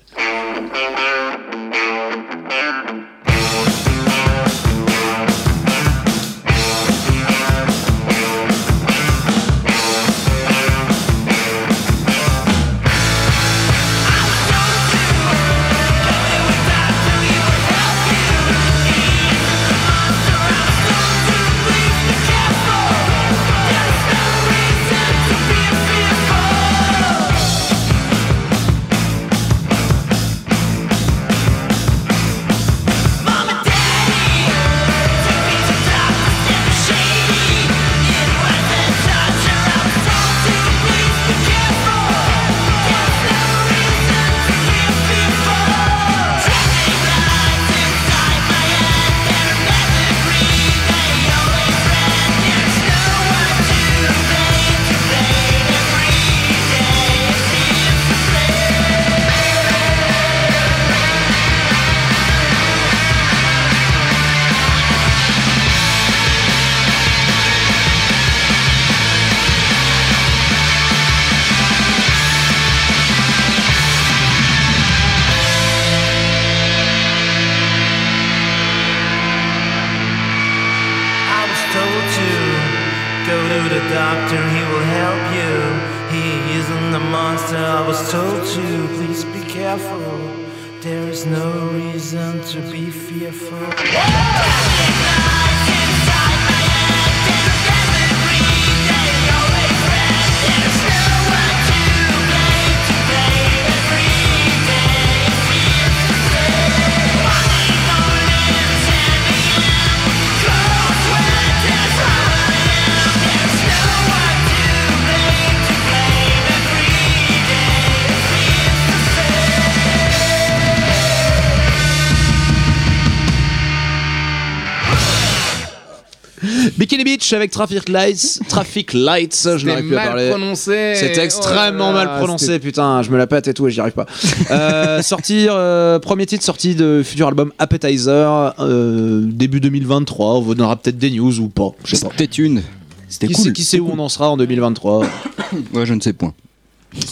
Beach avec Traffic Lights. Traffic Lights, je n'arrive plus à parler. prononcé. C'était extrêmement Oh là là, mal prononcé, putain, je me la pète et tout et j'y arrive pas. Euh, euh, premier titre sorti de futur album Appetizer, euh, début 2023, on vous donnera peut-être des news ou pas, je sais pas. Peut-être une. C'était Qui cool. sait, qui sait où on en sera en 2023 Ouais, je ne sais point.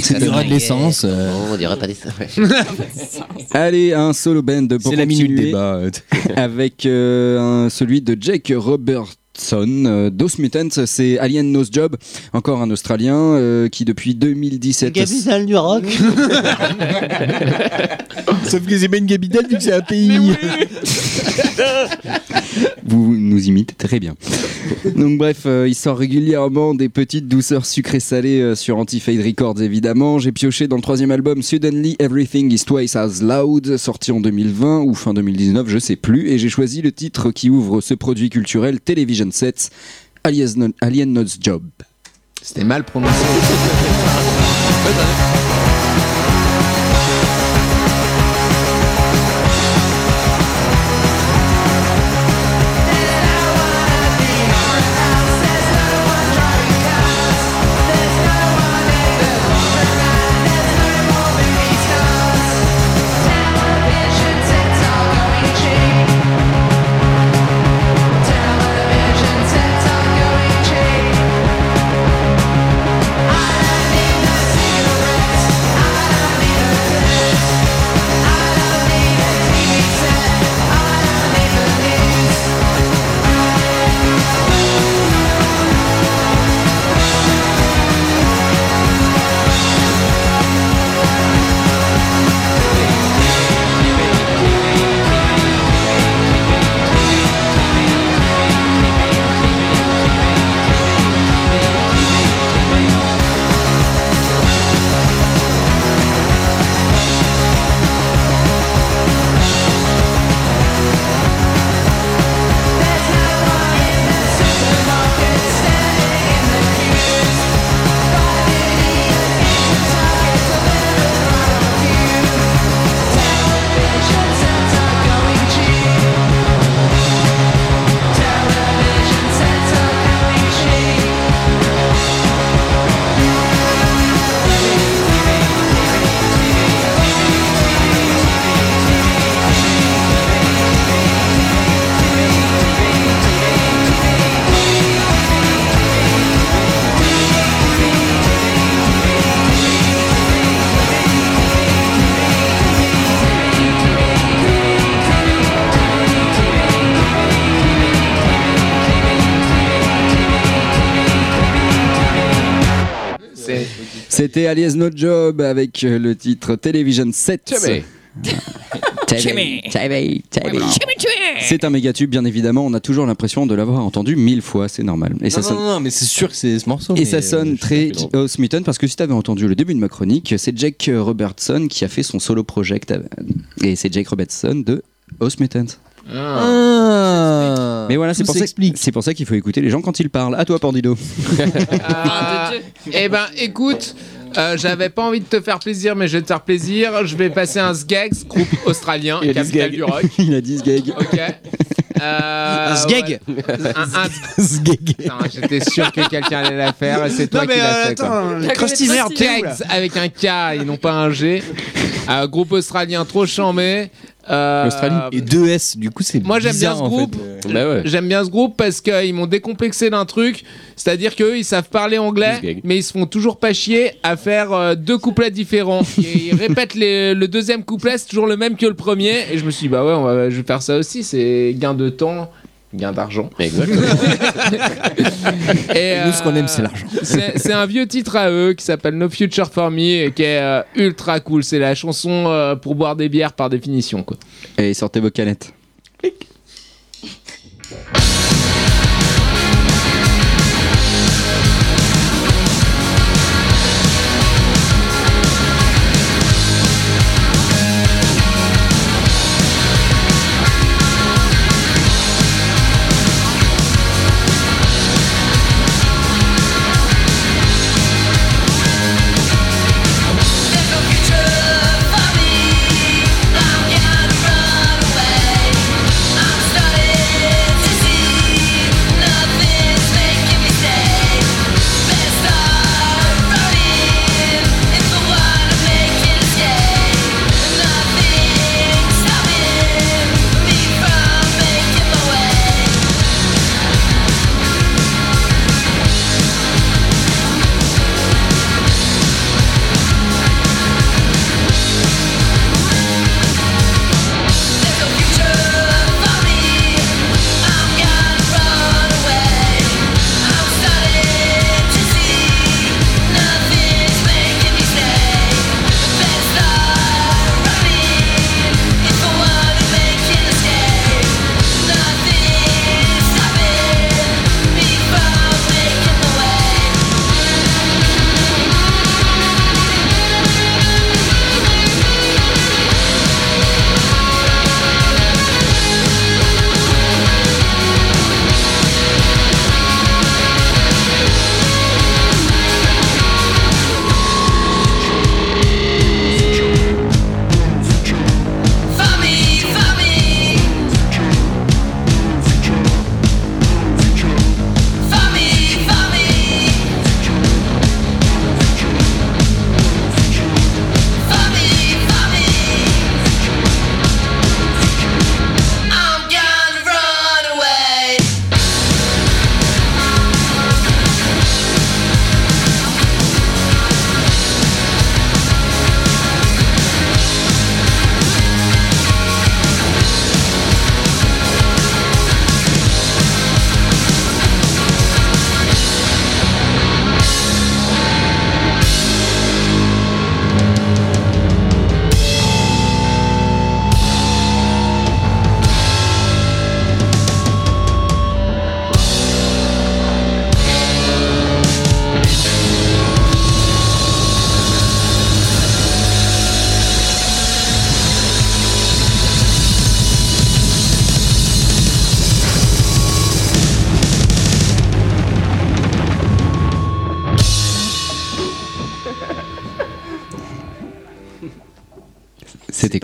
C'est du ras de l'essence. euh, On dirait pas des. ouais. Allez, un solo band pour C'est la minute continuer débat. avec euh, un- celui de Jake Robertson. Euh, Dos Mutants, c'est Alien Nose Job, encore un Australien euh, qui depuis 2017. Capitale du rock. Sauf que c'est pas une capitale vu que c'est un pays. Vous nous imitez très bien. Donc bref, euh, il sort régulièrement des petites douceurs sucrées salées euh, sur Anti-Fade Records évidemment. J'ai pioché dans le troisième album Suddenly Everything is Twice as Loud, sorti en 2020 ou fin 2019, je sais plus, et j'ai choisi le titre qui ouvre ce produit culturel Alien, Alien Nose Job. C'était mal prononcé. C'était Alias No Job avec euh, le titre Television 7. Timmy. C'est un méga tube, bien évidemment. On a toujours l'impression de l'avoir entendu mille fois, c'est normal. Et ça non, sonne. non, non, mais c'est sûr que c'est ce morceau. Et ça euh, sonne très Os Mutton parce que si tu avais entendu le début de ma chronique, c'est Jake Robertson qui a fait son solo project. euh, Et c'est Jake Robertson de Os Mutants. Ah. Mais voilà, c'est pour, ça, c'est pour ça qu'il faut écouter les gens quand ils parlent. À toi, Pandido. Ah, eh ben, écoute, euh, j'avais pas envie de te faire plaisir, mais je vais te faire plaisir. Je vais passer un Sgags, groupe australien, Il a dit capital du rock. Il a 10 gags. Ok. Euh, Un ouais. Un, un- Putain, J'étais sûr que quelqu'un allait la faire et c'est toi Non, mais qui l'as euh, fait. quoi. attends, La Krusty connaît Merde, pas, t'es où, là Sgags avec un K et non pas un G. Un groupe australien trop chambé. Euh, Australie. Et 2 S, du coup, c'est. Moi, j'aime bien bizarre, ce en fait. groupe. Euh, Bah ouais. J'aime bien ce groupe parce qu'ils m'ont décomplexé d'un truc, c'est-à-dire qu'eux ils savent parler anglais, mais ils se font toujours pas chier à faire euh, deux couplets différents. Et ils répètent les- le deuxième couplet, c'est toujours le même que le premier, et je me suis dit bah ouais, on va- je vais faire ça aussi, c'est gain de temps gain d'argent. Exactement. Et, Nous, ce qu'on euh, aime, c'est l'argent. C'est c'est un vieux titre à eux qui s'appelle No Future for Me et qui est euh, ultra cool. C'est la chanson euh, pour boire des bières par définition. Quoi. Et sortez vos canettes. Yeah.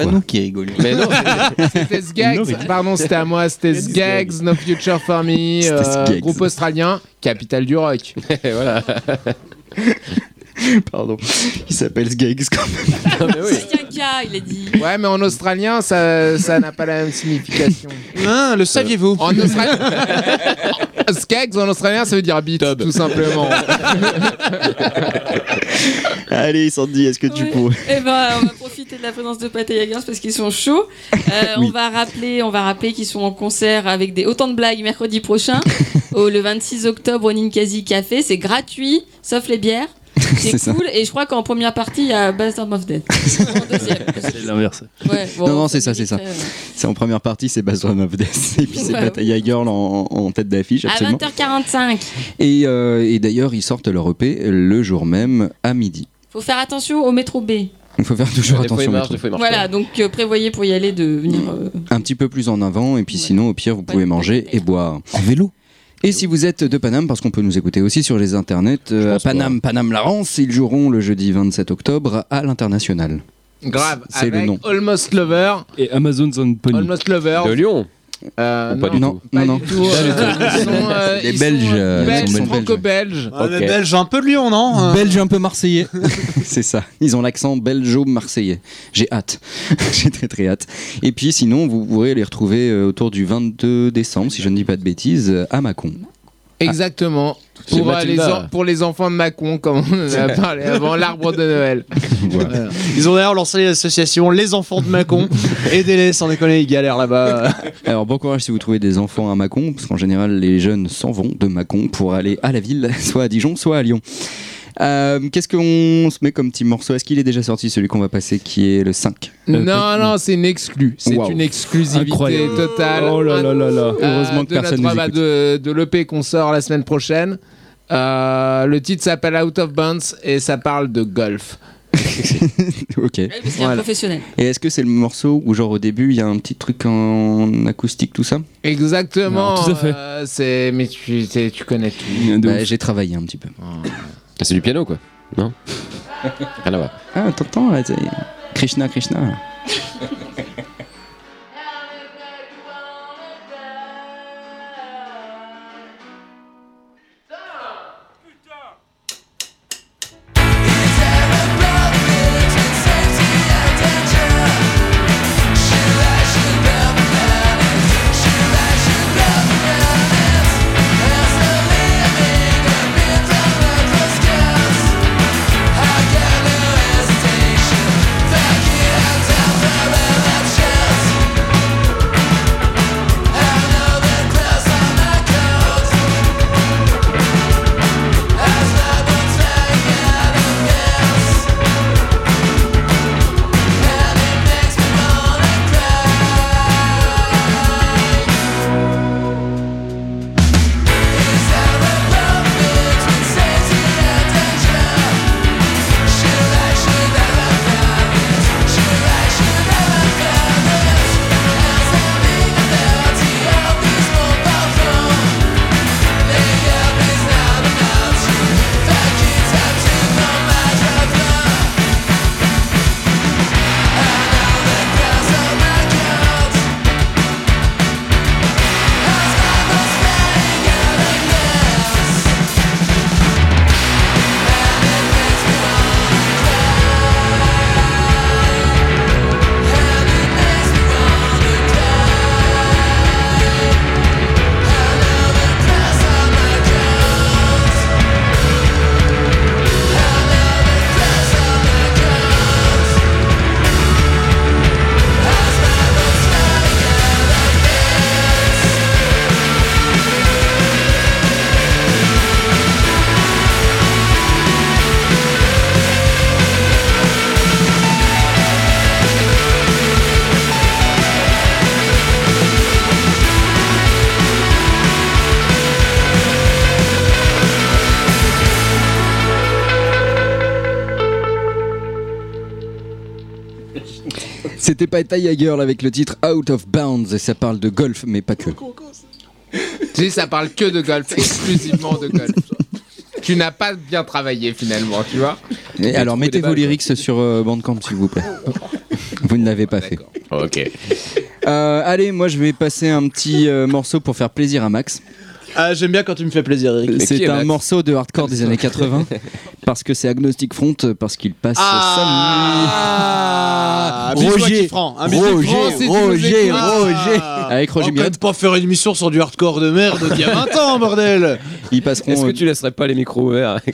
Nous qui rigolions. Mais non, C'était Sgags, pardon, c'était à moi, c'était Sgags, No Future for Me, euh, groupe australien, capitale du rock. voilà. Pardon. Il s'appelle Sgags quand même. Non, mais oui. Il a dit. Ouais, mais en australien, ça ça n'a pas la même signification. Hein, le saviez-vous? En australien, Skags en australien, ça veut dire bite, tout simplement. Allez, Sandy, est-ce que tu Ouais. pourrais Eh ben, on va profiter de la présence de Pat et Jagers parce qu'ils sont chauds. Euh, Oui. On va rappeler, on va rappeler qu'ils sont en concert avec des autant de blagues mercredi prochain, au le 26 octobre au Ninkasi Café. C'est gratuit, sauf les bières. C'est cool. Et je crois qu'en première partie, il y a Bastard of deuxième. C'est l'inverse. Ouais, bon, Non, non, c'est ça, c'est ça. euh, C'est en première partie, c'est Run of Death. Et puis c'est Ouais, Bataille Girl en, en tête d'affiche, À absolument. 20h45. Et, euh, et d'ailleurs, ils sortent leur EP le jour même à midi. Faut faire attention au métro B. Il faut faire toujours Des attention. au marche, marche Voilà, donc euh, prévoyez pour y aller de venir. euh, Un petit peu plus en avant, et puis Ouais. sinon, au pire, vous pouvez Ouais, manger et boire. En vélo Et si vous êtes de Paname, parce qu'on peut nous écouter aussi sur les internets, euh, à. Paname, Paname Larence, ils joueront le jeudi 27 octobre à l'international. Grave, C'est le nom. Almost Lover. Et Amazon Zone Pony. Almost Lover. De Lyon. Euh, Ou pas non, du non, tout. pas non, non. du tout. ils sont, euh, Les ils Belges, euh, Belges, ils sont belges. franco-belges. Ah, mais Ok. Belge, un peu de Lyon, non Euh, Belge un peu marseillais. c'est ça. Ils ont l'accent belgeo-marseillais. J'ai hâte. J'ai très très hâte. Et puis sinon, vous pourrez les retrouver euh, autour du 22 décembre, si je ne dis pas de bêtises, euh, à Mâcon. Exactement. Pour, Chez euh, les Mathilda. en- pour les enfants de Macon, comme on en a parlé avant l'arbre de Noël. Voilà. Ils ont d'ailleurs lancé l'association Les Enfants de Macon. Aidez-les, sans déconner, ils galèrent là-bas. Alors bon courage si vous trouvez des enfants à Mâcon, parce qu'en général les jeunes s'en vont de Mâcon pour aller à la ville, soit à Dijon, soit à Lyon. Euh, Qu'est-ce qu'on se met comme petit morceau? Est-ce qu'il est déjà sorti celui qu'on va passer qui est le 5 Non, non, c'est une exclue. C'est une exclusivité Incroyable. totale. Oh là là là là. Euh, Heureusement que de personne nous écoute. de, de l'EP qu'on sort la semaine prochaine. Euh, le titre s'appelle Out of Bounds et ça parle de golf. Ok. Un Voilà. professionnel. Et est-ce que c'est le morceau où genre au début il y a un petit truc en acoustique tout ça? Exactement. Tout à fait. euh, c'est mais tu, c'est- tu connais tout. Bah, J'ai travaillé un petit peu. Ah, C'est du piano, quoi. Non Rien à voir. Ah t'entends Krishna Krishna. C'était pas Taya Girl avec le titre Out of Bounds et ça parle de golf mais pas que. Tu sais, ça parle que de golf, exclusivement de golf. tu n'as pas bien travaillé finalement, tu vois. Et alors mettez vos lyrics sur euh, Bandcamp s'il vous plaît. Vous ne l'avez pas fait. Ok. Euh, allez, moi je vais passer un petit euh, morceau pour faire plaisir à Max. Ah, j'aime bien quand tu me fais plaisir, Eric. C'est un morceau de hardcore des années 80 parce que c'est Agnostic Front parce qu'il passe Ah, samedi. bisous à Kifran. Un Roger, Roger. Roger, Ah. avec Roger On peut pas faire une émission sur du hardcore de merde d'il y a 20 ans, bordel Ils passeront. Est-ce que tu laisserais pas les micros ouverts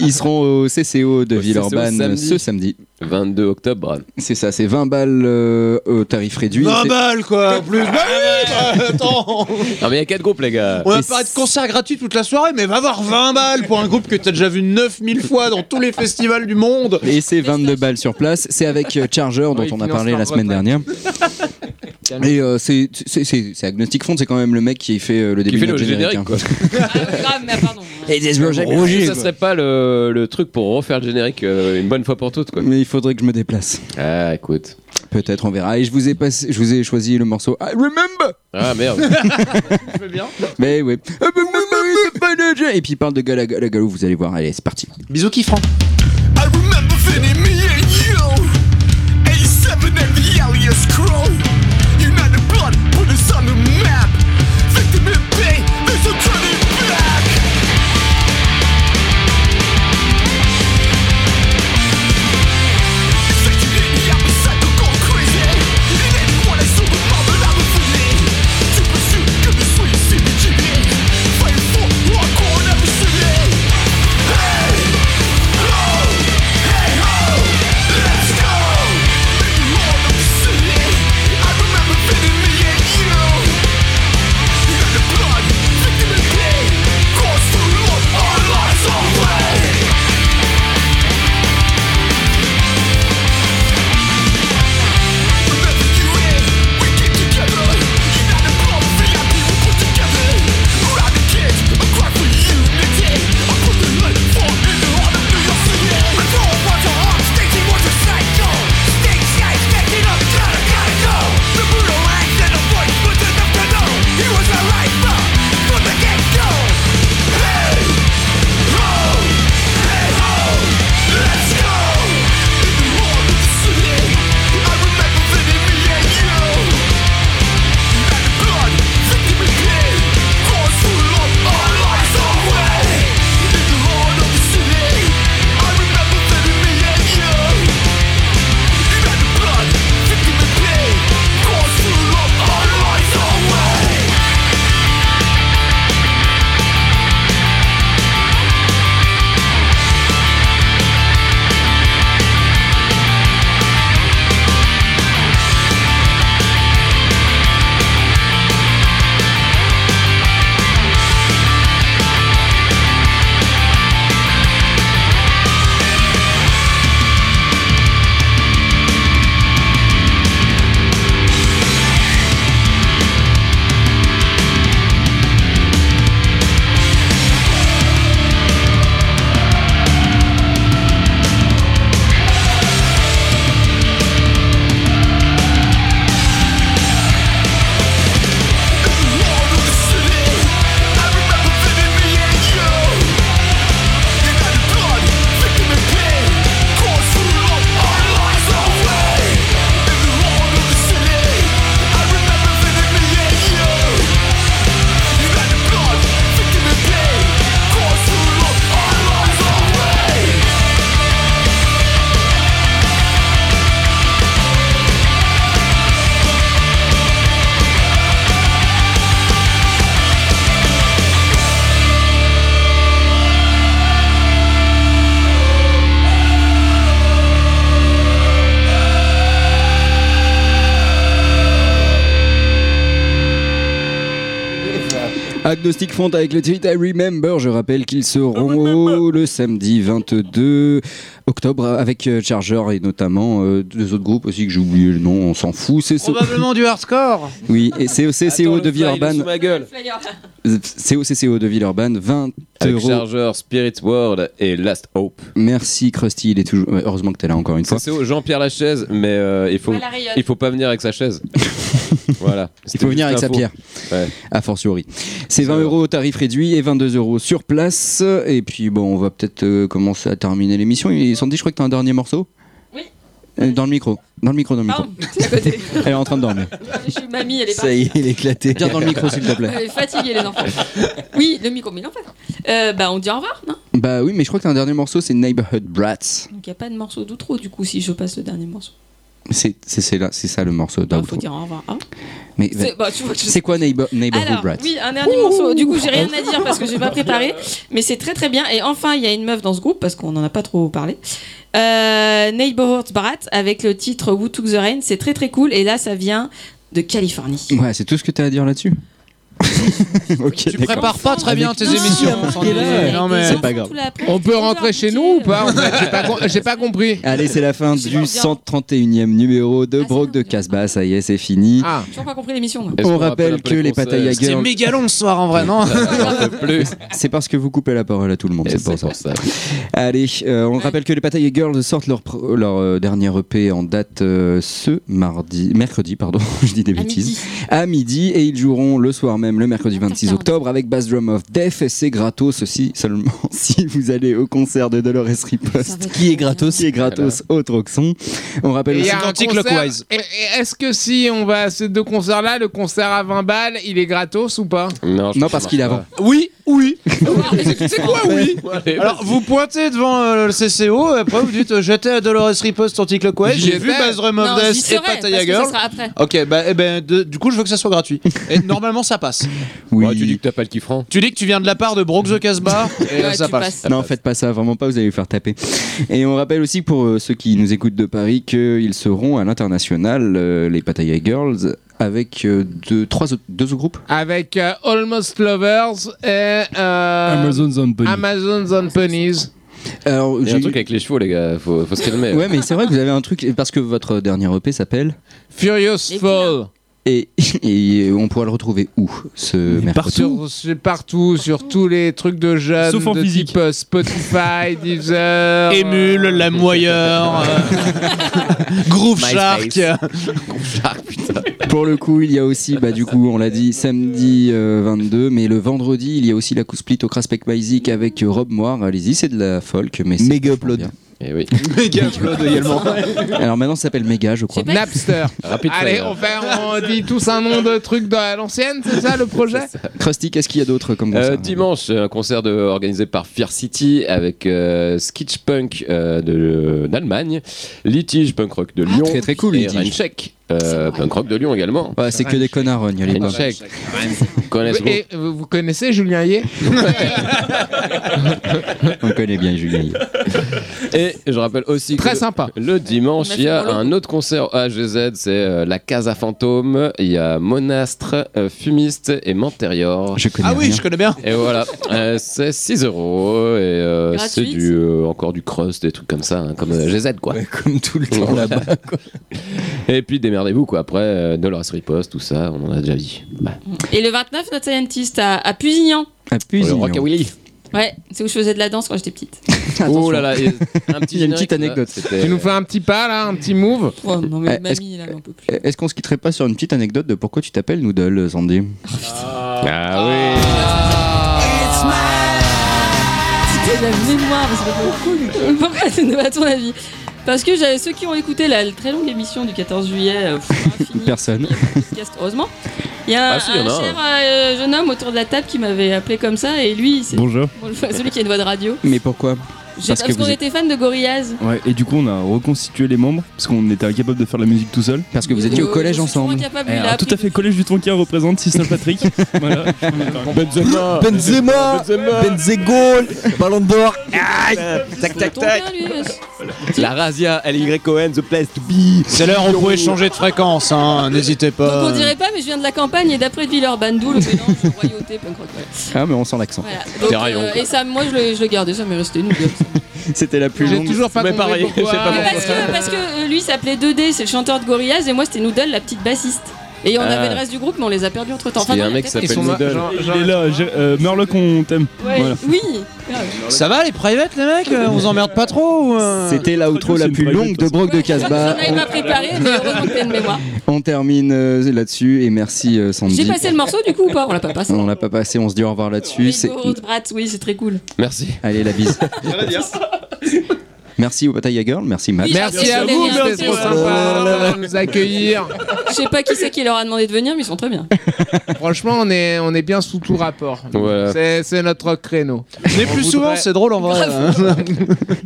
Ils seront au CCO de Au Villeurbanne CCO samedi. ce samedi. 22 octobre. C'est ça, c'est 20 balles euh, au tarif réduit. 20 C'est- balles, quoi, en plus Bah oui, bah, attends Non, mais il y a 4 groupes, les gars. On va pas être concert gratuit toute la soirée, mais va voir 20 balles pour un groupe que t'as déjà vu 9000 fois dans tous les festivals du monde Et c'est 22 balles sur place. C'est avec euh, Charger dont Oui, on a parlé la semaine dernière. Et euh, c'est Agnostic Front, c'est quand même le mec qui fait euh, le début fait de le générique. générique, quoi. Ah, grave, mais pardon. Et des Roger, ça serait pas le, le truc pour refaire le générique euh, une bonne fois pour toutes, quoi. Mais il faudrait que je me déplace. Ah, écoute. Peut-être, on verra. Et je vous ai, passé, je vous ai choisi le morceau I Remember Ah, merde. Mais ouais. I remember manager. Et puis il parle de Gala Gala Galou, vous allez voir. Allez, c'est parti. Bisous Kifran I remember Agnostic Front avec le titre I Remember. Je rappelle qu'ils seront le samedi 22 octobre avec euh, Charger et notamment euh, deux autres groupes aussi que j'ai oublié le nom, on s'en fout. C'est Probablement du hardcore. Oui, et COCCO de Villeurbanne. sous ma gueule. COCCO de Villeurbanne, 20 Avec euros. Charger, Spirit World et Last Hope. Merci Krusty, il est toujours. Heureusement que t'es là encore une fois. C'est au Jean-Pierre Lachaise, mais euh, il faut il faut pas venir avec sa chaise. voilà. Il faut venir avec sa pierre. Ouais. A fortiori. C'est 20 euros au tarif réduit et 22 euros sur place. Et puis bon, on va peut-être euh, commencer à terminer l'émission. Et Sandy, je crois que t'as un dernier morceau? Oui. Euh, Dans le micro. Dans le micro, dans le micro. Pardon, c'est à côté. Elle est en train de dormir. Je suis mamie, elle est Ça y est, il est éclaté. Viens dans le micro, s'il te plaît. Elle est fatiguée, les enfants. Oui, le micro, mais en fait. Euh, bah, on dit au revoir, non? Bah oui, mais je crois que t'as un dernier morceau, c'est Neighborhood Brats. Donc, il n'y a pas de morceau d'outro, du coup, si je passe le dernier morceau. C'est ça le morceau faut dire au revoir. hein. Mais C'est bah, tu je- c'est quoi Neighbor- Neighborhood Alors, oui, un dernier morceau. Du coup, j'ai rien à dire parce que j'ai pas préparé, mais c'est très très bien. Et enfin, il y a une meuf dans ce groupe parce qu'on en a pas trop parlé. Euh, Neighborhood Brat avec le titre Who Took the Rain, c'est très très cool. Et là, ça vient de Californie. Ouais, c'est tout ce que t'as à dire là-dessus? Ok, Tu prépares pas très bien tes Non, émissions. Non mais c'est pas grave. On peut rentrer chez nous ou pas en fait J'ai pas, com- j'ai pas compris. Allez, c'est la fin du 131e numéro de Brock de Casbah. Ça y est, c'est fini. Ah. J'ai pas compris l'émission. moi. Est-ce On rappelle un peu que les concerts Pattaya c'est Girls. méga long ce soir en vrai, non J'en peux plus. C'est parce que vous coupez la parole à tout le monde, c'est pour c'est ça. Allez, euh, on rappelle que les Pattaya Girls sortent leur, leur euh, dernier EP en date euh, ce mardi, mercredi, pardon, je dis des À bêtises, midi. à midi, et ils joueront le soir même, le mercredi 26 octobre, avec Bass Drum of Death, et c'est gratos aussi, seulement si vous allez au concert de Dolores Riposte, qui est gratos, qui est gratos au Troxon. On rappelle aussi... a un Identique concert- Clockwise. et- et Est-ce que si on va à ces deux concerts-là, le concert à 20 balles, il est gratos ou pas? Non, parce qu'il est avant. Oui, oui. C'est quoi, oui? Alors vous pointez devant euh, le CCO, et après vous dites euh, j'étais à Dolores Riposte anti-clockwise, j'ai vu. Bass Drum of Non, Death et serai, ça Girl. Ok, bah eh ben, de- du coup je veux que ça soit gratuit. Et normalement ça passe. Oui. Ouais, tu dis que t'as pas le kiff franc. Tu dis que tu viens de la part de Brock the Casbah et Ouais, ça passe. Non, faites pas ça, vraiment pas, vous allez vous faire taper. Et on rappelle aussi pour euh, ceux qui nous écoutent de Paris qu'ils seront à l'international, euh, les Pattaya Girls, avec euh, deux, trois, autres- deux autres groupes. Avec euh, Almost Lovers et euh, Amazon's on Bunny. Amazon's on Ponies. Alors, Il y a j'ai un truc avec les chevaux, les gars. Faut, faut se calmer. Ouais, mais c'est vrai que vous avez un truc, parce que votre dernier EP s'appelle. Furious Fall. Et, et on pourra le retrouver où ce mercredi Sur, partout, sur tous les trucs de jeunes, Sauf en de physique. type euh, Spotify, Deezer. Émule, euh, la moyeur, euh, Groove Shark. Pour le coup, il y a aussi, bah, du coup, on l'a dit, samedi euh, 22, mais le vendredi, il y a aussi la coup split au Craspec Basic avec Rob Moire. Allez-y, c'est de la folk, mais c'est Méga upload. bien. Et oui. Méga upload également. Alors maintenant, ça s'appelle Mega, je crois. Napster. Rapid Allez, fire. on, fait, on dit tous un nom de truc de à l'ancienne, c'est ça le projet Krusty, qu'est-ce qu'il y a d'autre comme Euh, concert dimanche, un concert de- organisé par Fear City avec euh, Skitch Punk euh, de- d'Allemagne, Litige Punk Rock de Lyon, très, très cool, et. Euh, Punk Rock de Lyon également. Ouais, c'est que des connards, il y a les pas. Vous connaissez Et vous, vous connaissez Julien Yé On connaît bien Julien. Yé. Et je rappelle aussi Très que sympa. le dimanche, il y a un autre concert à AGZ, c'est euh, la Casa Fantôme. Il y a Monastre, euh, Fumiste et. Je connais Ah oui, rien. je connais bien. Et voilà, euh, c'est 6 euros et euh, c'est du, euh, encore du crust, des trucs comme ça, hein, comme euh, GZ quoi. Comme tout le temps là-bas. Et puis démerdez-vous quoi. Après, euh, Dolores Riposte, tout ça, on en a déjà dit. Bah, Et le 29, notre scientist à, à Pusignan. Ah, puis, le Rockabilly. Ouais, c'est où je faisais de la danse quand j'étais petite. Oh là là, un petit Il y a une petite là, anecdote. Tu nous fais un petit pas là, un petit move Oh non, mais Eh, est-ce- mamie, là, on peut plus. Est-ce qu'on se quitterait pas sur une petite anecdote de pourquoi tu t'appelles Noodle, Sandy Ah oui. C'était de la mémoire, c'est pas cool. Pourquoi c'est à ton avis? Parce que j'avais ceux qui ont écouté la très longue émission du 14 juillet, euh, infini, Personne. podcast, heureusement. Il y a un, Ah, si, y un a cher euh, jeune homme autour de la table qui m'avait appelé comme ça, et lui, c'est Bonjour. bon, celui qui a une voix de radio. Mais pourquoi? Parce qu'on était fan de Gorillaz. Ouais, et du coup, on a reconstitué les membres parce qu'on était incapable de faire la musique tout seul. Parce que vous étiez au collège je suis toujours ensemble. Eh, alors, tout à fait, collège du Tonkin représente Sister Patrick. voilà. Benzema. Benzema Benzegol Ballon d'or Tac tac tac. La Razia, L-Y-O-N, The Place to Be. C'est l'heure où vous pouvez changer de fréquence, hein, n'hésitez Donc pas. on dirait pas, mais je viens de la campagne et d'après Villeurbanne, d'où le mélange royauté punk rock. Ah, mais on sent l'accent. Euh, et ça, moi je le, gardais, ça m'est resté une. C'était la plus J'ai longue. toujours pas Mais compris pareil, pourquoi. je sais pas Mais parce que, parce que euh, lui s'appelait 2D, c'est le chanteur de Gorillaz, et moi c'était Noodle, la petite bassiste. Et on Ah. avait le reste du groupe, mais on les a perdus entre temps. Il y a un mec qui s'appelle sont Noodle. genre- Il genre- est là, j'ai- euh, Murloc, on t'aime. Ouais, Voilà. Oui, grave. Ça va les private les mecs On vous emmerde pas trop ou, euh C'était la outro c'est la plus longue de Brock de J'en Casbah. avais pas préparé, mais heureusement que une mémoire. On termine euh, là-dessus et merci euh, Sandy. J'ai passé le morceau du coup ou pas? On l'a pas passé. On l'a pas passé, on se dit au revoir là-dessus. Oui, C'est- Brat, oui, c'est très cool. Merci. Allez, la bise. merci au Bataille Girl, merci Matt. Oui, Merci à vous, merci, c'était trop sympa de nous accueillir. Je sais pas qui c'est qui leur a demandé de venir, mais ils sont très bien. Franchement, on est, on est bien sous tout rapport. C'est- C'est notre créneau. On plus voudrait- souvent, c'est drôle en vrai.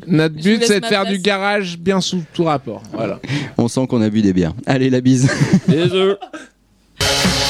Notre but, c'est de faire place. du garage bien sous tout rapport. Voilà. On sent qu'on a bu des bières. Allez, la bise. Bisous.